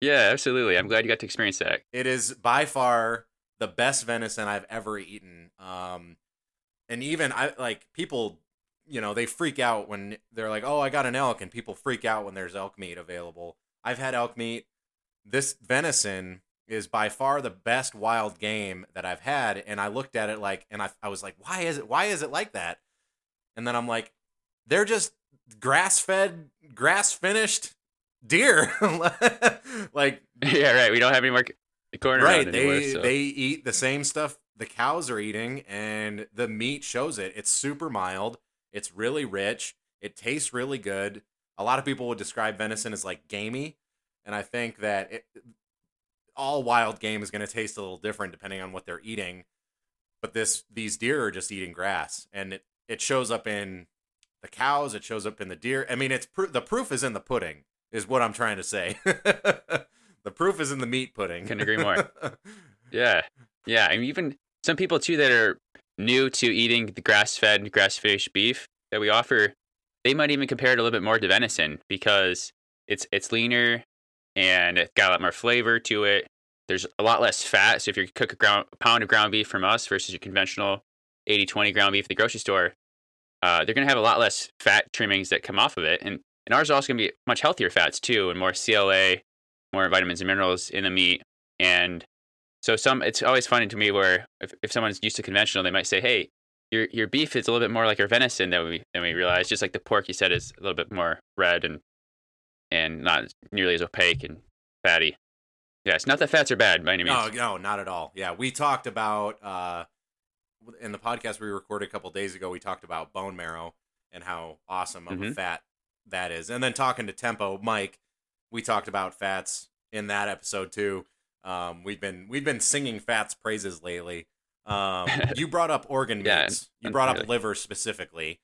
Speaker 3: yeah, absolutely. I'm glad you got to experience that.
Speaker 2: It is by far the best venison I've ever eaten. Um, and even I like people, you know, they freak out when they're like, "Oh, I got an elk," and people freak out when there's elk meat available. I've had elk meat. This venison is by far the best wild game that I've had, and I looked at it like, and I, I was like, "Why is it? Why is it like that?" And then I'm like, "They're just grass-fed, grass-finished deer." like
Speaker 3: yeah, right. We don't have any more corn
Speaker 2: right they
Speaker 3: so-
Speaker 2: they eat the same stuff the cows are eating and the meat shows it. It's super mild. It's really rich. It tastes really good. A lot of people would describe venison as like gamey and i think that it, all wild game is going to taste a little different depending on what they're eating but this these deer are just eating grass and it, it shows up in the cows it shows up in the deer. I mean it's pr- the proof is in the pudding is what i'm trying to say the proof is in the meat pudding
Speaker 3: Couldn't agree more. Yeah, yeah. I mean, even some people too that are new to eating the grass-fed, grass-finished beef that we offer, they might even compare it a little bit more to venison because it's it's leaner and it's got a lot more flavor to it. There's a lot less fat. So if you cook a, ground, a pound of ground beef from us versus your conventional 80-20 ground beef at the grocery store, uh, they're going to have a lot less fat trimmings that come off of it, and and ours are also going to be much healthier fats too, and more CLA, more vitamins and minerals in the meat. And so some, it's always funny to me where if, if someone's used to conventional, they might say, "Hey, your your beef is a little bit more like our venison than we than we realize." Just like the pork, you said, is a little bit more red and and not nearly as opaque and fatty. Yes, not that fats are bad by any means.
Speaker 2: No, no, not at all. Yeah, we talked about uh, in the podcast we recorded a couple days ago. We talked about bone marrow and how awesome of a
Speaker 3: Mhm.
Speaker 2: fat that is, and then talking to Tempo Mike, we talked about fats in that episode too. Um, we've been we've been singing fats praises lately. Um, you brought up organ
Speaker 3: Yeah,
Speaker 2: meats. You brought up liver specifically.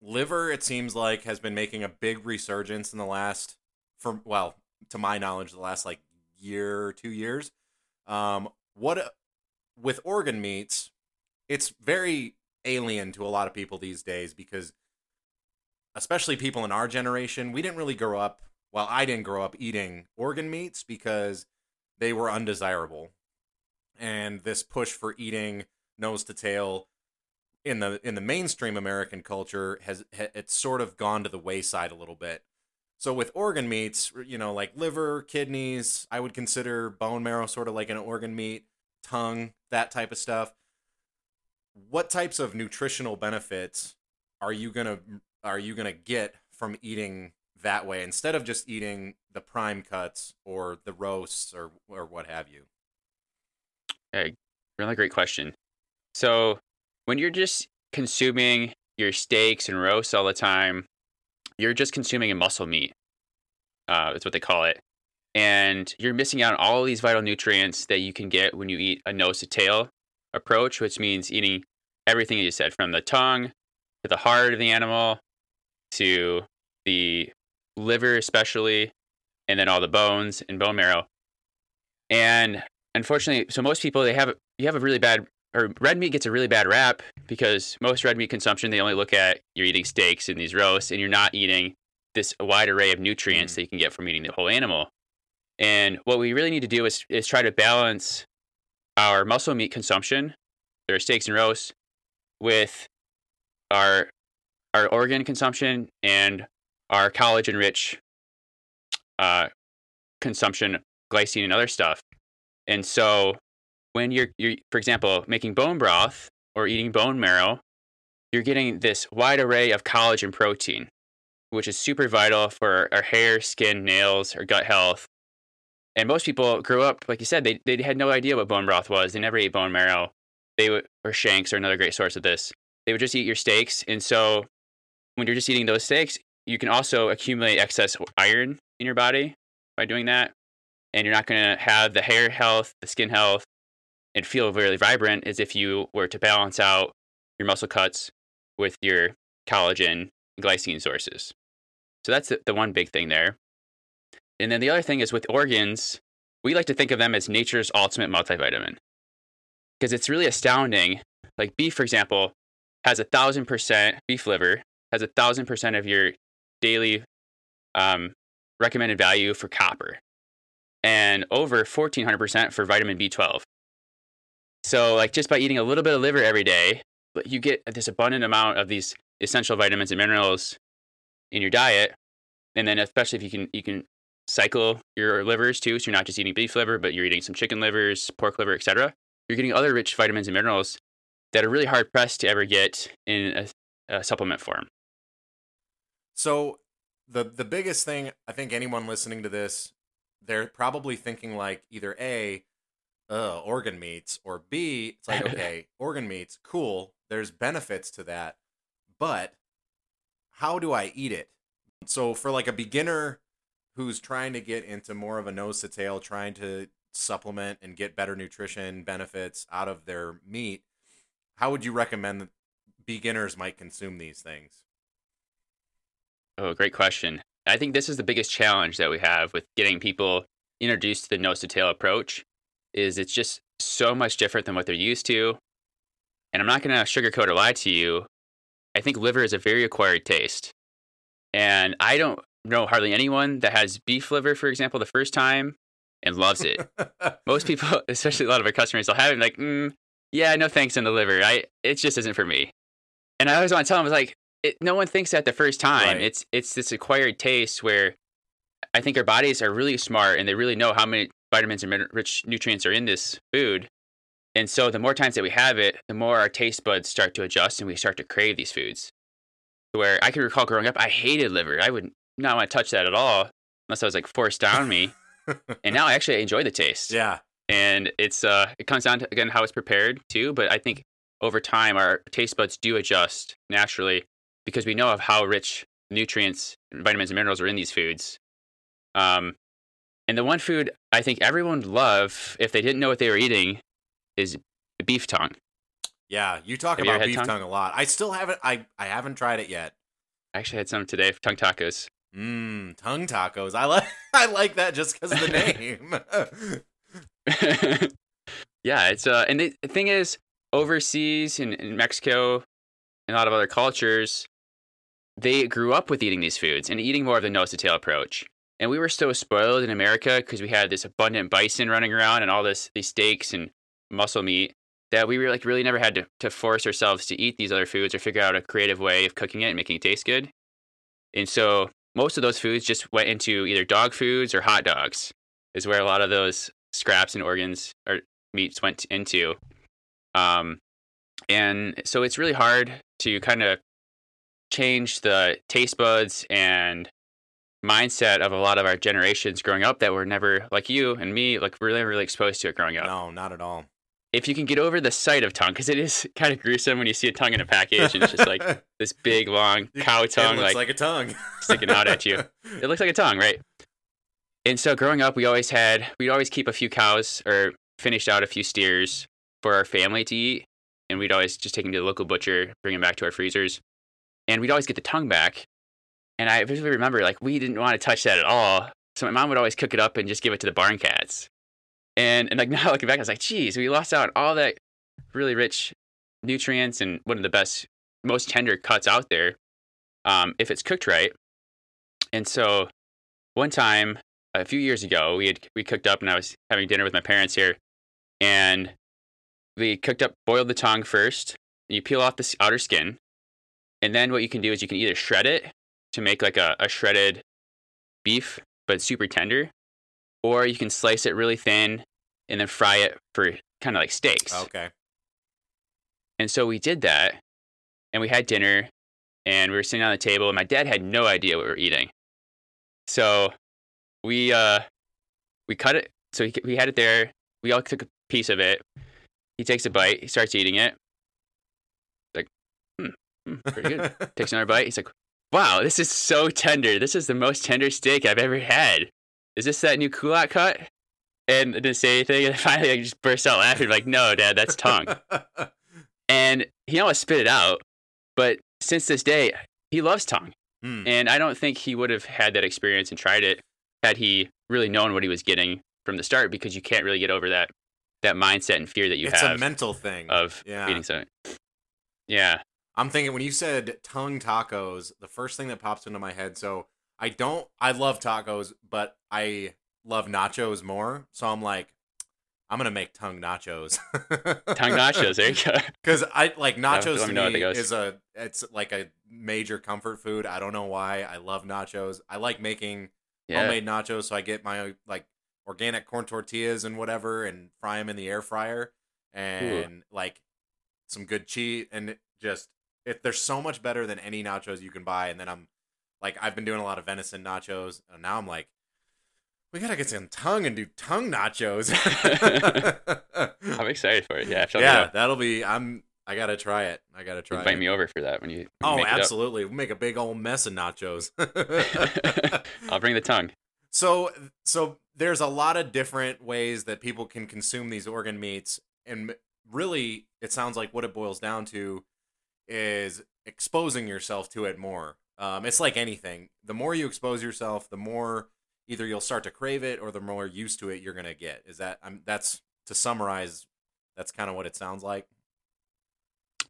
Speaker 2: Liver, it seems like, has been making a big resurgence in the last, for well, to my knowledge, the last like year or two years. Um, what with organ meats, it's very alien to a lot of people these days because, especially people in our generation, we didn't really grow up. Well, I didn't grow up eating organ meats because they were undesirable, and this push for eating nose to tail in the in the mainstream American culture has it's sort of gone to the wayside a little bit. So with organ meats, you know, like liver, kidneys, I would consider bone marrow sort of like an organ meat, tongue, that type of stuff. What types of nutritional benefits are you going to are you going to get from eating that way instead of just eating the prime cuts or the roasts or or what have you?
Speaker 3: Hey, really great question. So, when you're just consuming your steaks and roasts all the time, you're just consuming a muscle meat. Uh, that's what they call it. And you're missing out on all these vital nutrients that you can get when you eat a nose to tail approach, which means eating everything you said from the tongue to the heart of the animal to the liver, especially, and then all the bones and bone marrow. And unfortunately, so most people they have you have a really bad or red meat gets a really bad rap because most red meat consumption they only look at you're eating steaks and these roasts and you're not eating this wide array of nutrients
Speaker 2: Mm.
Speaker 3: that you can get from eating the whole animal. And what we really need to do is is try to balance our muscle meat consumption, their steaks and roasts, with our our organ consumption and our collagen rich uh, consumption, glycine and other stuff. And so when you're, you're, for example, making bone broth or eating bone marrow, you're getting this wide array of collagen protein, which is super vital for our hair, skin, nails, or gut health. And most people grew up, like you said, they, they had no idea what bone broth was. They never ate bone marrow. They would, or shanks are another great source of this. They would just eat your steaks. And so when you're just eating those steaks, you can also accumulate excess iron in your body by doing that. And you're not going to have the hair health, the skin health, and feel really vibrant as if you were to balance out your muscle cuts with your collagen and glycine sources. So that's the, the one big thing there. And then the other thing is with organs, we like to think of them as nature's ultimate multivitamin because it's really astounding. Like beef, for example, has a thousand percent beef liver has a thousand percent of your daily um, recommended value for copper and over 1400% for vitamin B12. So, like, just by eating a little bit of liver every day, you get this abundant amount of these essential vitamins and minerals in your diet. And then, especially if you can, you can cycle your livers too. So you're not just eating beef liver, but you're eating some chicken livers, pork liver, etc. You're getting other rich vitamins and minerals that are really hard pressed to ever get in a, a supplement form.
Speaker 2: So the the biggest thing I think anyone listening to this, they're probably thinking like either A, uh, organ meats, or B, it's like, okay, organ meats, cool. There's benefits to that, but how do I eat it? So for like a beginner who's trying to get into more of a nose to tail, trying to supplement and get better nutrition benefits out of their meat, how would you recommend that beginners might consume these things?
Speaker 3: Oh, great question. I think this is the biggest challenge that we have with getting people introduced to the nose to tail approach is it's just so much different than what they're used to. And I'm not going to sugarcoat or lie to you. I think liver is a very acquired taste. And I don't know hardly anyone that has beef liver, for example, the first time and loves it. Most people, especially a lot of our customers, they'll have it like, mm, yeah, no thanks on the liver. I it just isn't for me. And I always want to tell them, I was like, it, no one thinks that the first time.
Speaker 2: Right.
Speaker 3: It's it's this acquired taste where I think our bodies are really smart and they really know how many vitamins and rich nutrients are in this food. And so the more times that we have it, the more our taste buds start to adjust and we start to crave these foods. Where I can recall growing up, I hated liver. I would not want to touch that at all unless I was like forced down me. and now I actually enjoy the taste
Speaker 2: Yeah.
Speaker 3: and it's uh it comes down to again how it's prepared too but i think over time our taste buds do adjust naturally because we know of how rich nutrients vitamins and minerals are in these foods um and the one food i think everyone would love if they didn't know what they were eating is beef tongue
Speaker 2: Yeah. You talk
Speaker 3: Have
Speaker 2: about
Speaker 3: had
Speaker 2: beef
Speaker 3: tongue?
Speaker 2: tongue? a lot. I still haven't. I I haven't tried it yet.
Speaker 3: i actually had some today tongue tacos
Speaker 2: Mmm, tongue tacos. I like I like that just because of the name.
Speaker 3: yeah, it's uh, and the the thing is, overseas in, in Mexico and a lot of other cultures, they grew up with eating these foods and eating more of the nose to tail approach. And we were so spoiled in America because we had this abundant bison running around and all this these steaks and muscle meat that we were like really never had to, to force ourselves to eat these other foods or figure out a creative way of cooking it and making it taste good. And so most of those foods just went into either dog foods or hot dogs is where a lot of those scraps and organs or meats went into. Um, and so it's really hard to kind of change the taste buds and mindset of a lot of our generations growing up that were never like you and me, like really, really exposed to it growing up.
Speaker 2: no, not at all.
Speaker 3: If you can get over the sight of tongue, because it is kind of gruesome when you see a tongue in a package and it's just like this big, long cow tongue,
Speaker 2: It looks
Speaker 3: like
Speaker 2: like a tongue
Speaker 3: sticking out at you. it looks like a tongue, right? And so growing up, we always had, we'd always keep a few cows or finished out a few steers for our family to eat. And we'd always just take them to the local butcher, bring them back to our freezers. And we'd always get the tongue back. And I vividly remember, like, we didn't want to touch that at all. So my mom would always cook it up and just give it to the barn cats. And, and like now looking back, I was like, geez, we lost out on all that really rich nutrients and one of the best, most tender cuts out there um, if it's cooked right. And so one time a few years ago, we had we cooked up and I was having dinner with my parents here, and we cooked up boiled the tongue first. You peel off the outer skin, and then what you can do is you can either shred it to make like a, a shredded beef, but super tender, or you can slice it really thin and then fry it for kind of like steaks.
Speaker 2: okay.
Speaker 3: And so we did that, and we had dinner, and we were sitting on the table, and my dad had no idea what we were eating. So we uh we cut it. So he, we had it there. We all took a piece of it. He takes a bite. He starts eating it. Pretty good. takes another bite. He's like, "Wow, this is so tender. This is the most tender steak I've ever had. Is this that new coulotte cut?" And I didn't say anything. And finally, I just burst out laughing. Like, "No, Dad, that's tongue." and he almost spit it out. But since this day, he loves tongue,
Speaker 2: Hmm.
Speaker 3: and I don't think he would have had that experience and tried it had he really known what he was getting from the start. Because you can't really get over that that mindset and fear that you
Speaker 2: it's
Speaker 3: have It's
Speaker 2: a mental thing.
Speaker 3: of
Speaker 2: yeah.
Speaker 3: eating something. Yeah,
Speaker 2: I'm thinking when you said tongue tacos, the first thing that pops into my head. So I don't. I love tacos, but I love nachos more. So I'm like, I'm gonna make tongue nachos.
Speaker 3: tongue nachos. There you go.
Speaker 2: Because I like nachos
Speaker 3: let
Speaker 2: to
Speaker 3: me
Speaker 2: me is a it's like a major comfort food. I don't know why. I love nachos. I like making
Speaker 3: Yeah,
Speaker 2: homemade nachos, so I get my like organic corn tortillas and whatever, and fry them in the air fryer, and like some good cheese, and just if there's so much better than any nachos you can buy. And then I'm like, I've been doing a lot of venison nachos, and now I'm like, we gotta get some tongue and do tongue nachos.
Speaker 3: I'm excited for it. Yeah,
Speaker 2: yeah,
Speaker 3: know.
Speaker 2: that'll be. I'm. I gotta try it. I gotta try
Speaker 3: invite
Speaker 2: it.
Speaker 3: me over for that when you. When
Speaker 2: Oh,
Speaker 3: you
Speaker 2: absolutely. We'll make a big old mess of nachos.
Speaker 3: I'll bring the tongue.
Speaker 2: so, so there's a lot of different ways that people can consume these organ meats, and really, it sounds like what it boils down to is exposing yourself to it more. Um, it's like anything. The more you expose yourself, the more either you'll start to crave it, or the more used to it you're gonna get. Is that? I'm. That's to summarize. That's kind of what it sounds like.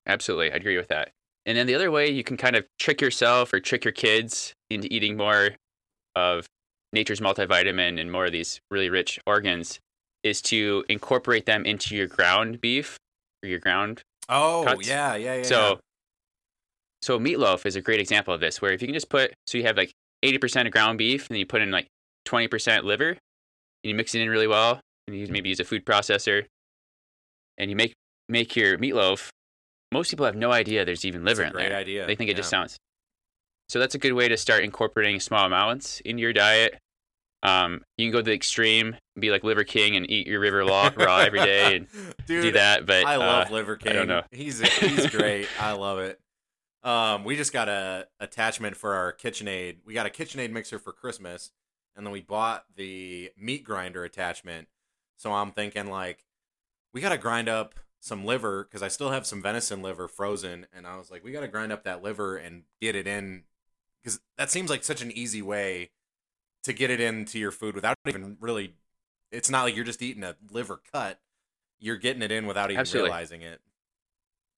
Speaker 3: Absolutely, I agree with that. And then the other way you can kind of trick yourself or trick your kids into eating more of nature's multivitamin and more of these really rich organs is to incorporate them into your ground beef or your ground.
Speaker 2: Oh,
Speaker 3: Cuts.
Speaker 2: yeah, yeah, yeah.
Speaker 3: so so meatloaf is a great example of this, where if you can just put, so you have like 80% of ground beef, and then you put in like 20% liver, and you mix it in really well, and you maybe use a food processor, and you make make your meatloaf. Most people have no idea there's even liver in
Speaker 2: great
Speaker 3: there.
Speaker 2: idea.
Speaker 3: They think it just sounds. So that's a good way to start incorporating small amounts into your diet. Um, you can go to the extreme, be like Liver King, and eat your liver raw, raw every day, and
Speaker 2: Dude,
Speaker 3: do that. But
Speaker 2: I love
Speaker 3: uh,
Speaker 2: Liver King.
Speaker 3: I don't know.
Speaker 2: He's he's great. I love it. Um, we just got a attachment for our KitchenAid. We got a KitchenAid mixer for Christmas, and then we bought the meat grinder attachment. So I'm thinking like, we gotta grind up some liver because I still have some venison liver frozen, and I was like, we gotta grind up that liver and get it in because that seems like such an easy way to get it into your food without even really. It's not like you're just eating a liver cut. You're getting it in without even
Speaker 3: Absolutely.
Speaker 2: realizing it.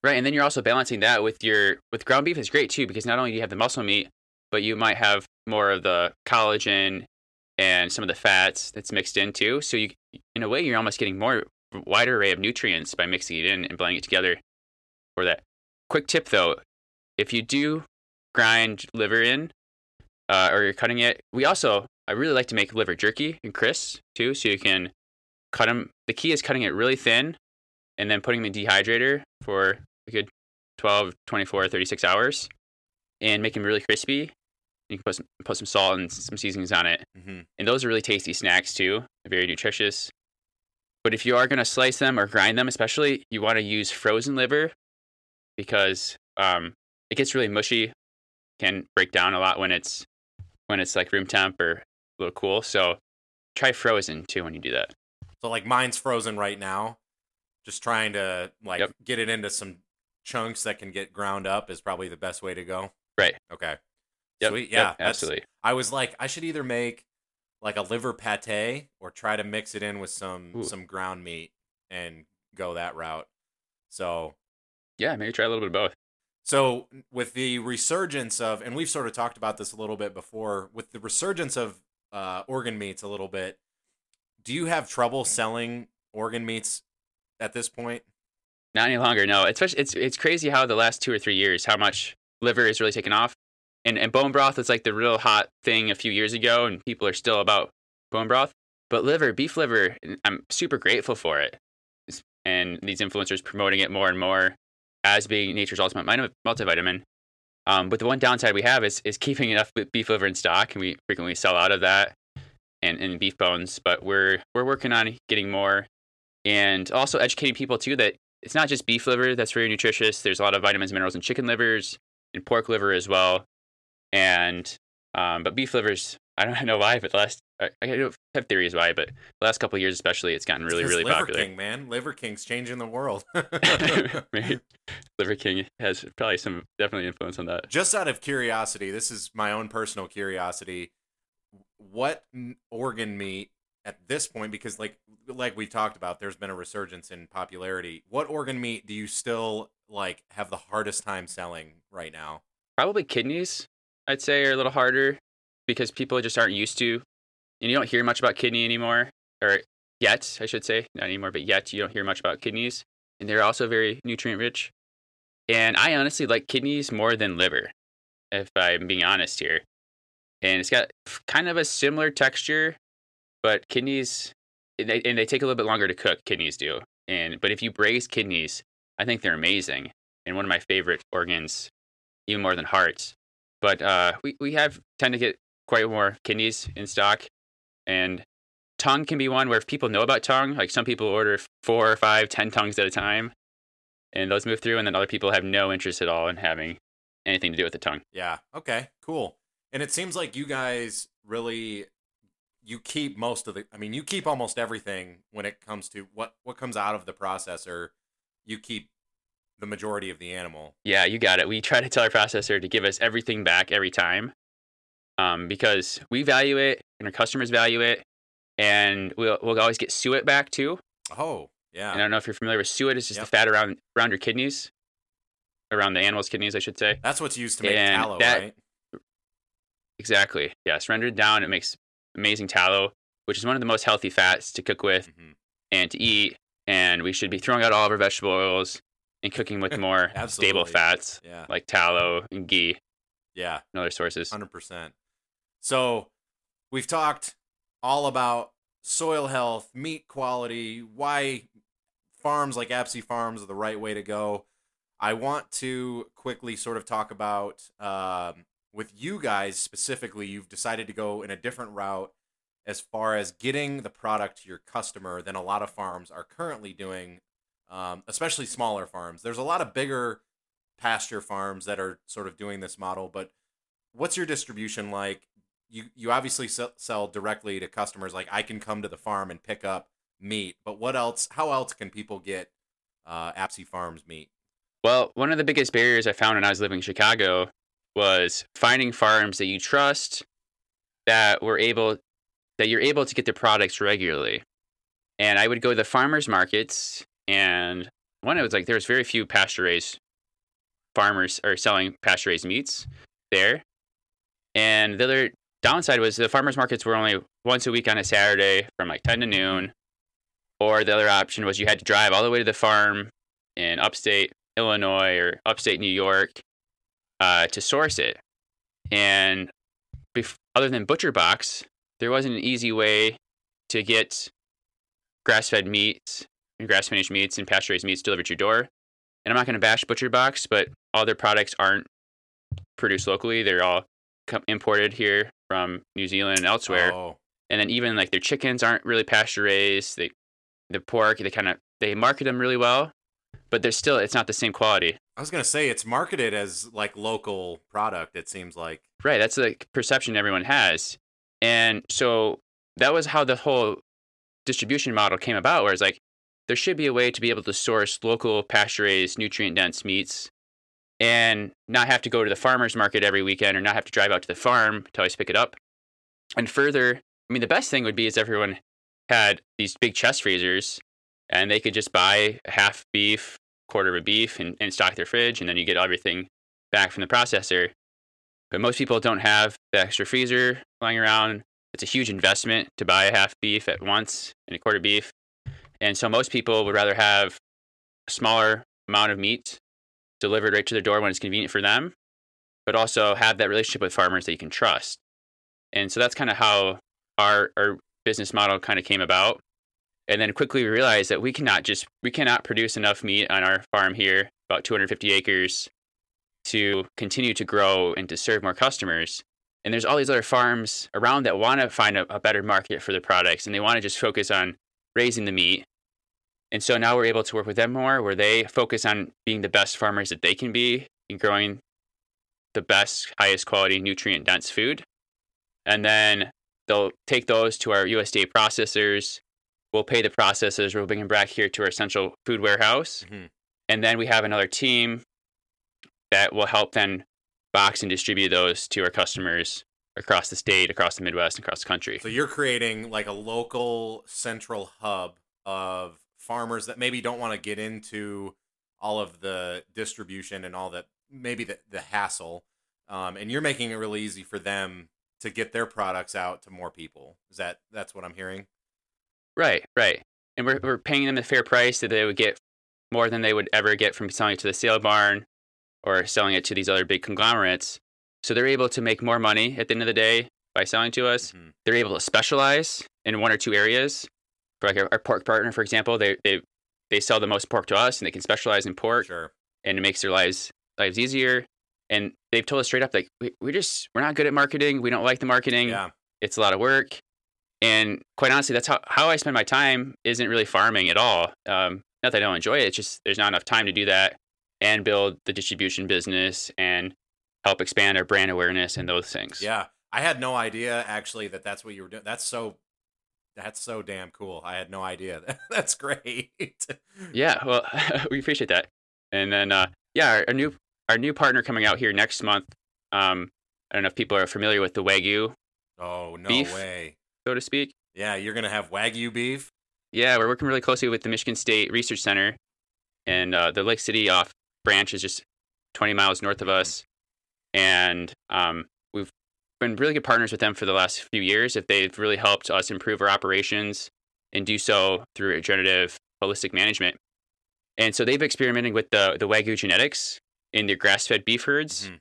Speaker 3: Right, and then you're also balancing that with your with ground beef is great too because not only do you have the muscle meat, but you might have more of the collagen and some of the fats that's mixed in too. So you, in a way, you're almost getting more wider array of nutrients by mixing it in and blending it together. For that, quick tip though, if you do grind liver in, uh, or you're cutting it, we also I really like to make liver jerky and crisps too, so you can cut them. The key is cutting it really thin and then putting them in the dehydrator for a good 12, 24, 36 hours and make them really crispy. You can put some, put some salt and some seasonings on it.
Speaker 2: hmm
Speaker 3: And those are really tasty snacks too, very nutritious. But if you are going to slice them or grind them, especially, you want to use frozen liver because um, it gets really mushy, can break down a lot when it's when it's like room temp or a little cool. So try frozen too when you do that.
Speaker 2: So like mine's frozen right now. Just trying to like
Speaker 3: Yep.
Speaker 2: get it into some chunks that can get ground up is probably the best way to go.
Speaker 3: Right.
Speaker 2: Okay.
Speaker 3: Yep.
Speaker 2: Sweet. Yeah. that's-
Speaker 3: absolutely.
Speaker 2: I was like, I should either make like a liver pate or try to mix it in with some
Speaker 3: Ooh.
Speaker 2: some ground meat and go that route. So
Speaker 3: Yeah, maybe try a little bit of both.
Speaker 2: So with the resurgence of, and we've sort of talked about this a little bit before, with the resurgence of uh, organ meats a little bit, do you have trouble selling organ meats at this point?
Speaker 3: Not any longer. No, it's it's it's crazy how the last two or three years how much liver is really taken off, and and bone broth was like the real hot thing a few years ago, and people are still about bone broth. But liver, beef liver, I'm super grateful for it, and these influencers promoting it more and more as being nature's ultimate multivitamin. Um, but the one downside we have is is keeping enough beef liver in stock, and we frequently sell out of that, and and beef bones. But we're we're working on getting more, and also educating people too that it's not just beef liver that's very nutritious. There's a lot of vitamins, minerals in chicken livers and pork liver as well. And um, but beef livers, I don't know why, but the last I, I don't have theories why, but the last couple years especially, it's gotten really,
Speaker 2: It's
Speaker 3: really
Speaker 2: Liver
Speaker 3: popular.
Speaker 2: King, man. Liver King's changing the world.
Speaker 3: right? Liver King has probably some definitely influence on that.
Speaker 2: Just out of curiosity, this is my own personal curiosity. What organ meat at this point, because like like we talked about, there's been a resurgence in popularity. What organ meat do you still like have the hardest time selling right now?
Speaker 3: Probably kidneys, I'd say, are a little harder because people just aren't used to, and you don't hear much about kidney anymore, or yet, I should say, not anymore, but yet you don't hear much about kidneys, and they're also very nutrient rich. And I honestly like kidneys more than liver, if I'm being honest here. And it's got kind of a similar texture, but kidneys, and they, and they take a little bit longer to cook. Kidneys do, and but if you braise kidneys, I think they're amazing and one of my favorite organs, even more than hearts. But uh, we we have tend to get quite more kidneys in stock, and tongue can be one where if people know about tongue, like some people order four or five, ten tongues at a time, and those move through, and then other people have no interest at all in having anything to do with the tongue.
Speaker 2: Yeah. Okay. Cool. And it seems like you guys really you keep most of the I mean, you keep almost everything when it comes to what what comes out of the processor. You keep the majority of the animal.
Speaker 3: Yeah, you got it. We try to tell our processor to give us everything back every time, um, because we value it and our customers value it, and we'll we'll always get suet back too.
Speaker 2: Oh, yeah.
Speaker 3: And I don't know if you're familiar with suet. It's just
Speaker 2: Yep.
Speaker 3: the fat around around your kidneys, around the animal's kidneys, I should say.
Speaker 2: That's what's used to make
Speaker 3: And
Speaker 2: tallow,
Speaker 3: that-
Speaker 2: right?
Speaker 3: Exactly. Yes, rendered down, it makes amazing tallow, which is one of the most healthy fats to cook with
Speaker 2: hmm
Speaker 3: and to eat. And we should be throwing out all of our vegetable oils and cooking with more stable fats
Speaker 2: Yeah.
Speaker 3: like tallow and ghee
Speaker 2: Yeah.
Speaker 3: and other sources.
Speaker 2: Hundred percent. So we've talked all about soil health, meat quality, why farms like Apsey Farms are the right way to go. I want to quickly sort of talk about um, with you guys specifically. You've decided to go in a different route as far as getting the product to your customer than a lot of farms are currently doing, um, especially smaller farms. There's a lot of bigger pasture farms that are sort of doing this model, but what's your distribution like? You you obviously sell, directly to customers. Like I can come to the farm and pick up meat, but what else? How else can people get uh, Apsey Farms meat?
Speaker 3: Well, one of the biggest barriers I found when I was living in Chicago was finding farms that you trust that were able that you're able to get the products regularly. And I would go to the farmers markets and one it was like there was very few pasture raised farmers or selling pasture raised meats there. And the other downside was the farmers markets were only once a week on a Saturday from like 10 to noon. Or the other option was you had to drive all the way to the farm in upstate Illinois or upstate New York uh, to source it. And bef- other than Butcher Box, there wasn't an easy way to get grass fed meats and grass finished meats and pasture raised meats delivered to your door. And I'm not going to bash Butcher Box, but all their products aren't produced locally. They're all com- imported here from New Zealand and elsewhere
Speaker 2: Oh,
Speaker 3: and then even like their chickens aren't really pasture raised. They, the pork, they kind of they market them really well, but they're still it's not the same quality.
Speaker 2: I was gonna say it's marketed as like local product. It seems like
Speaker 3: Right, that's the perception everyone has, and so that was how the whole distribution model came about. Where it's like there should be a way to be able to source local pasture raised, nutrient dense meats, and not have to go to the farmers market every weekend or not have to drive out to the farm to always pick it up. And further, I mean, the best thing would be is everyone had these big chest freezers and they could just buy half beef, quarter of a beef, and, and stock their fridge, and then you get everything back from the processor. But most people don't have the extra freezer lying around. It's a huge investment to buy a half beef at once and a quarter beef. And so most people would rather have a smaller amount of meat delivered right to their door when it's convenient for them, but also have that relationship with farmers that you can trust. And so that's kind of how our, our business model kind of came about. And then quickly realized that we cannot just we cannot produce enough meat on our farm here, about 250 acres, to continue to grow and to serve more customers. And there's all these other farms around that want to find a, a better market for their products and they want to just focus on raising the meat. And so now we're able to work with them more where they focus on being the best farmers that they can be and growing the best, highest quality, nutrient dense food. And then they'll take those to our USDA processors. We'll pay the processors. We'll bring them back here to our central food warehouse.
Speaker 2: Mhm.
Speaker 3: And then we have another team that will help then box and distribute those to our customers across the state, across the Midwest, and across the country.
Speaker 2: So you're creating like a local central hub of farmers that maybe don't want to get into all of the distribution and all that maybe the, the hassle. Um, and you're making it really easy for them to get their products out to more people. Is that that's what I'm hearing?
Speaker 3: Right, right. And we're, we're paying them a fair price that they would get more than they would ever get from selling it to the sale barn or selling it to these other big conglomerates. So they're able to make more money at the end of the day by selling to us.
Speaker 2: Mhm.
Speaker 3: They're able to specialize in one or two areas. For like our, our pork partner, for example, they, they they sell the most pork to us and they can specialize in pork
Speaker 2: Sure.
Speaker 3: and it makes their lives lives easier. And they've told us straight up like we, we're just we're not good at marketing. We don't like the marketing
Speaker 2: Yeah.
Speaker 3: it's a lot of work and quite honestly that's how, how i spend my time isn't really farming at all um, not that i don't enjoy it it's just there's not enough time to do that and build the distribution business and help expand our brand awareness and those things
Speaker 2: Yeah. I had no idea actually that that's what you were doing. That's so that's so damn cool. I had no idea. that's great.
Speaker 3: yeah well we appreciate that and then uh, yeah our, our new our new partner coming out here next month um, i don't know if people are familiar with the wagyu
Speaker 2: Oh, no
Speaker 3: Beef.
Speaker 2: way.
Speaker 3: So to speak
Speaker 2: Yeah, you're going to have wagyu beef?
Speaker 3: Yeah, we're working really closely with the Michigan State Research Center, and uh, the Lake City off branch is just 20 miles north of us, and um, we've been really good partners with them for the last few years. If they've really helped us improve our operations and do so through regenerative holistic management, And so they've experimented with the the Wagyu genetics in their grass fed beef herds.
Speaker 2: Mhm.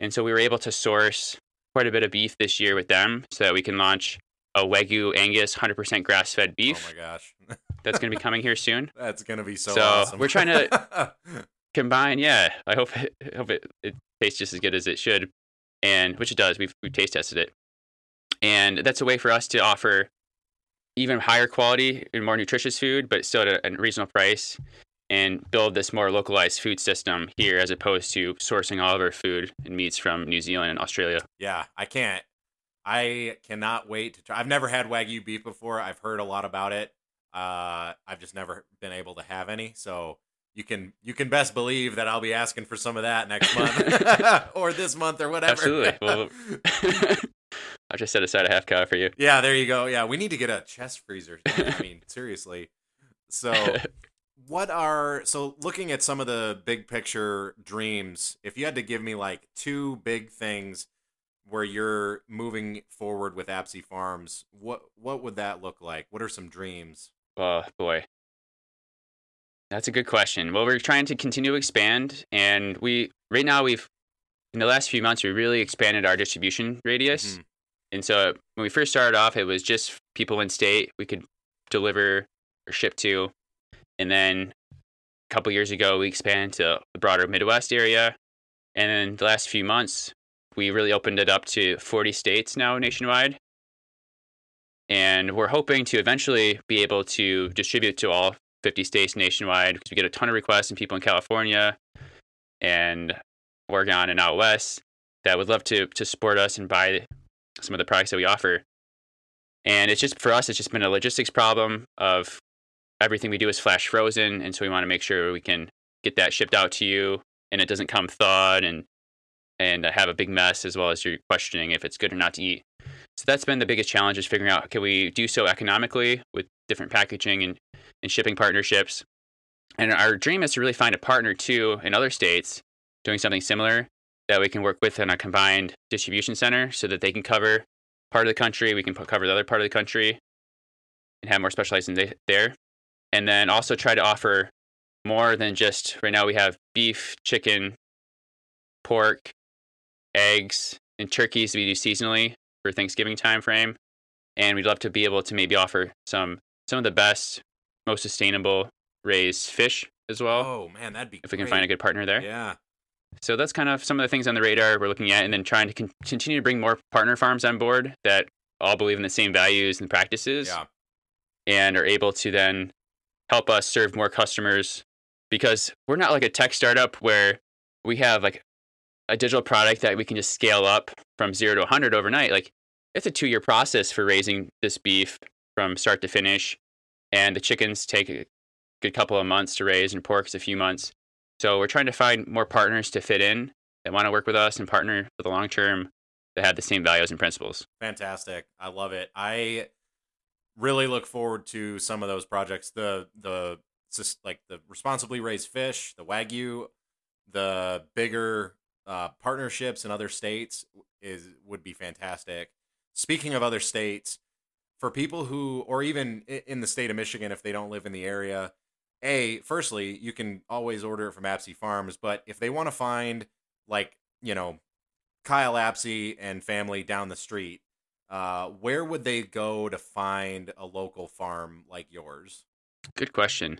Speaker 3: And so we were able to source quite a bit of beef this year with them so that we can launch a Wagyu Angus 100% grass fed beef
Speaker 2: Oh my gosh,
Speaker 3: that's going to be coming here soon.
Speaker 2: that's gonna be so,
Speaker 3: So,
Speaker 2: awesome.
Speaker 3: we're trying to- Combine, yeah. I hope it, hope it, it tastes just as good as it should, and which it does. We've we taste tested it, and that's a way for us to offer even higher quality and more nutritious food, but still at a, a reasonable price, and build this more localized food system here as opposed to sourcing all of our food and meats from New Zealand and Australia.
Speaker 2: yeah, I can't. I cannot wait to try. I've never had wagyu beef before. I've heard a lot about it. Uh, I've just never been able to have any. So you can you can best believe that I'll be asking for some of that next month or this month or whatever.
Speaker 3: Absolutely. Well, I just set aside a half cow for you.
Speaker 2: yeah, there you go. Yeah, we need to get a chest freezer. I mean, seriously. So what are so looking at some of the big picture dreams if you had to give me like two big things where you're moving forward with Apsey Farms what what would that look like what are some dreams
Speaker 3: Oh boy. That's a good question. Well, we're trying to continue to expand and we right now we've in the last few months we really expanded our distribution radius.
Speaker 2: Mhm.
Speaker 3: And so when we first started off it was just people in state we could deliver or ship to. And then a couple years ago we expanded to the broader Midwest area. And then the last few months we really opened it up to 40 states now nationwide and we're hoping to eventually be able to distribute to all 50 states nationwide because we get a ton of requests from people in California and Oregon and out west that would love to to support us and buy some of the products that we offer. And it's just for us, it's just been a logistics problem of everything we do is flash frozen, and so we want to make sure we can get that shipped out to you and it doesn't come thawed and and have a big mess as well as you're questioning if it's good or not to eat. So that's been the biggest challenge is figuring out can we do so economically with different packaging and, and shipping partnerships. And our dream is to really find a partner too in other states doing something similar that we can work with in a combined distribution center so that they can cover part of the country, we can cover the other part of the country and have more specialized there. And then also try to offer more than just right now we have beef, chicken, pork, eggs, and turkeys we do seasonally for Thanksgiving time frame. And we'd love to be able to maybe offer some some of the best, most sustainable raised fish as well,
Speaker 2: oh man that'd be
Speaker 3: if we can find a good partner there.
Speaker 2: yeah
Speaker 3: So that's kind of some of the things on the radar we're looking at, and then trying to con- continue to bring more partner farms on board that all believe in the same values and practices,
Speaker 2: yeah
Speaker 3: and are able to then help us serve more customers. Because we're not like a tech startup where we have like a digital product that we can just scale up from zero to 100 overnight. Like it's a two year process for raising this beef from start to finish, and the chickens take a good couple of months to raise, and pork's a few months. So we're trying to find more partners to fit in that want to work with us and partner for the long term that have the same values and principles.
Speaker 2: fantastic i love it i really look forward to some of those projects the the like the responsibly raised fish the wagyu the bigger uh, partnerships in other states is would be fantastic speaking of other states for people who or even in the state of michigan if they don't live in the area a firstly you can always order it from apsey farms but if they want to find like you know kyle apsey and family down the street uh, where would they go to find a local farm like yours?
Speaker 3: Good question.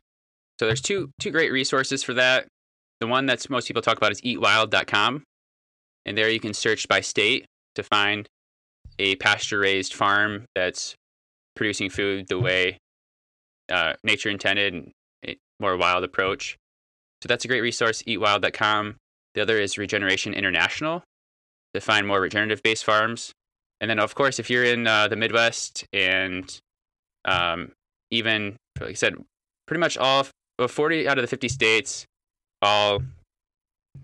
Speaker 3: So there's two two great resources for that. The one that's most people talk about is eatwild.com. And there you can search by state to find a pasture raised farm that's producing food the way uh, nature intended and more wild approach. So that's a great resource, eatwild.com. The other is Regeneration International to find more regenerative based farms. And then, of course, if you're in uh, the Midwest and um, even, like I said, pretty much all well, 40 out of the 50 states, all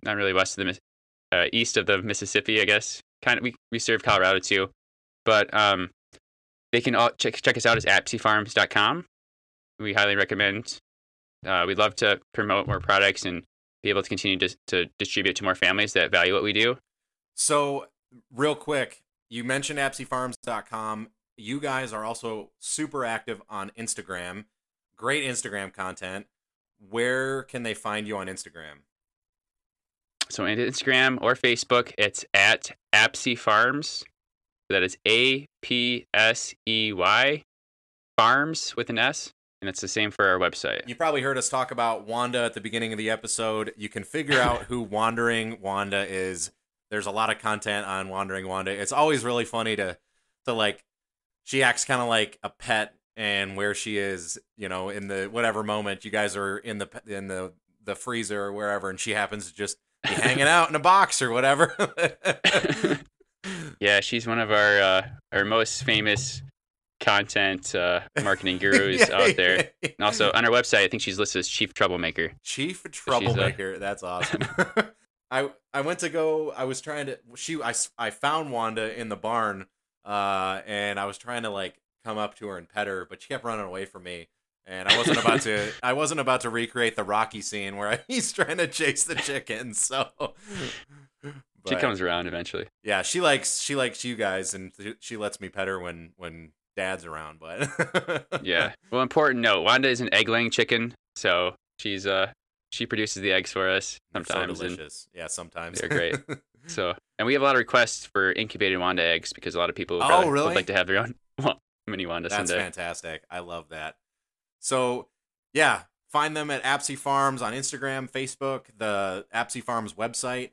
Speaker 3: not really west of the uh, east of the Mississippi, I guess. Kind of, we, we serve Colorado too, but um, they can all check check us out at apseyfarms.com. We highly recommend. Uh, we'd love to promote more products and be able to continue to, to distribute to more families that value what we do.
Speaker 2: So, real quick, you mentioned apseyfarms.com. You guys are also super active on Instagram. Great Instagram content. Where can they find you on Instagram?
Speaker 3: So on Instagram or Facebook, it's at Apsey Farms. That is A P S E Y Farms with an S. And it's the same for our website.
Speaker 2: You probably heard us talk about Wanda at the beginning of the episode. You can figure out who Wandering Wanda is. There's a lot of content on Wandering Wanda. It's always really funny to to like she acts kind of like a pet and where she is, you know, in the whatever moment you guys are in the in the the freezer or wherever and she happens to just be hanging out in a box or whatever.
Speaker 3: yeah, she's one of our uh, our most famous content uh, marketing gurus
Speaker 2: Yeah,
Speaker 3: out there.
Speaker 2: yeah.
Speaker 3: And also on our website, I think she's listed as chief troublemaker.
Speaker 2: Chief
Speaker 3: uh,
Speaker 2: troublemaker. That's awesome. I I went to go. I was trying to. She. I I found Wanda in the barn, uh, and I was trying to like come up to her and pet her, but she kept running away from me. And I wasn't about to. I wasn't about to recreate the Rocky scene where he's trying to chase the chicken. So
Speaker 3: She comes around eventually.
Speaker 2: Yeah, she likes she likes you guys, and she lets me pet her when when Dad's around. But
Speaker 3: Yeah. Well, important note: Wanda is an egg-laying chicken, so she's uh she produces the eggs for us sometimes.
Speaker 2: so delicious. yeah, sometimes
Speaker 3: they're great. so, and we have a lot of requests for incubated Wanda eggs because a lot of people
Speaker 2: Oh,
Speaker 3: rather-
Speaker 2: really?
Speaker 3: would like to have their own mini Wanda
Speaker 2: That's
Speaker 3: someday.
Speaker 2: fantastic. I love that. So, yeah, find them at Apsey Farms on Instagram, Facebook, the Apsey Farms website.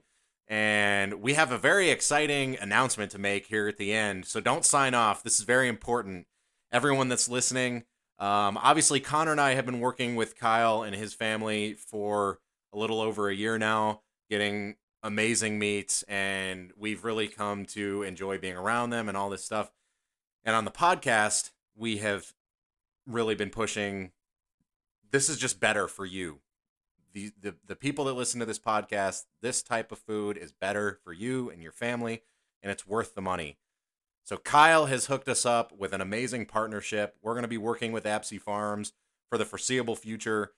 Speaker 2: And we have a very exciting announcement to make here at the end. So don't sign off. This is very important. Everyone that's listening, um, obviously, Connor and I have been working with Kyle and his family for a little over a year now, getting amazing meats. And we've really come to enjoy being around them and all this stuff. And on the podcast, we have really been pushing this is just better for you. The, the the people that listen to this podcast, this type of food is better for you and your family, and it's worth the money. So Kyle has hooked us up with an amazing partnership. We're going to be working with Apsey Farms for the foreseeable future.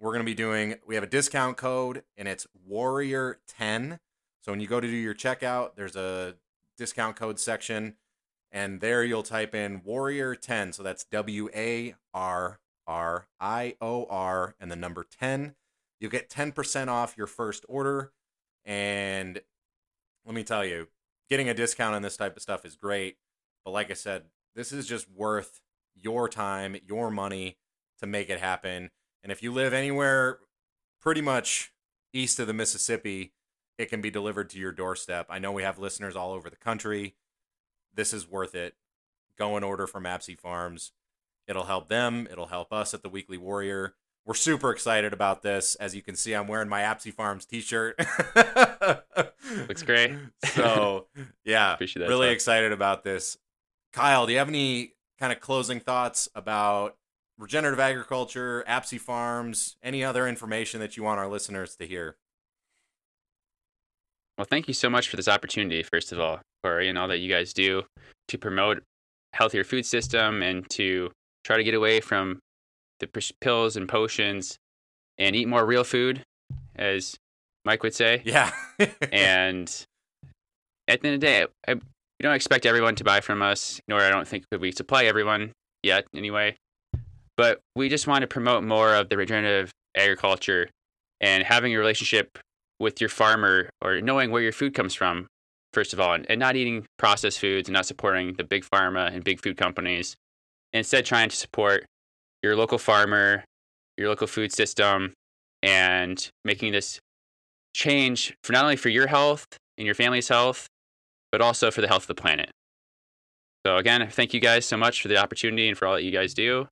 Speaker 2: We're going to be doing we have a discount code and it's Warrior 10. So when you go to do your checkout, there's a discount code section and there you'll type in Warrior 10. So that's W A R R I O R and the number 10. You'll get 10% off your first order. And let me tell you, getting a discount on this type of stuff is great. But like I said, this is just worth your time, your money to make it happen. And if you live anywhere pretty much east of the Mississippi, it can be delivered to your doorstep. I know we have listeners all over the country. This is worth it. Go and order from Apsey Farms. It'll help them, it'll help us at the Weekly Warrior. We're super excited about this. As you can see, I'm wearing my Apsey Farms t-shirt.
Speaker 3: Looks great.
Speaker 2: so, yeah,
Speaker 3: Appreciate that,
Speaker 2: really excited about this. Kyle, do you have any kind of closing thoughts about regenerative agriculture, Apsey Farms, any other information that you want our listeners to hear?
Speaker 3: Well, thank you so much for this opportunity, first of all, Cory, and all that you guys do to promote healthier food system and to try to get away from the pills and potions and eat more real food, as Mike would say.
Speaker 2: Yeah.
Speaker 3: And at the end of the day, I, we don't expect everyone to buy from us, nor I don't think that we supply everyone yet, anyway. But we just want to promote more of the regenerative agriculture and having a relationship with your farmer or knowing where your food comes from, first of all, and, and not eating processed foods and not supporting the big pharma and big food companies. Instead, trying to support your local farmer, your local food system, and making this change for not only for your health and your family's health, but also for the health of the planet. So again, thank you guys so much for the opportunity and for all that you guys do.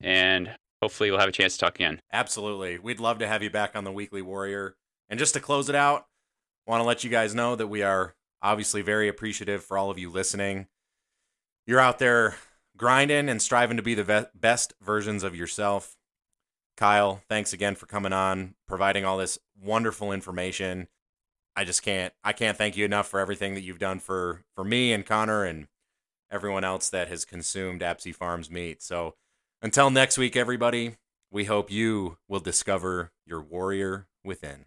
Speaker 3: And hopefully we'll have a chance to talk again.
Speaker 2: Absolutely. We'd love to have you back on the Weekly Warrior. And just to close it out, want to let you guys know that we are obviously very appreciative for all of you listening. You're out there grinding and striving to be the ve- best versions of yourself. Kyle, thanks again for coming on, providing all this wonderful information. I just can't I can't thank you enough for everything that you've done for for me and Connor and everyone else that has consumed Apsey Farms meat. So until next week, everybody, we hope you will discover your warrior within.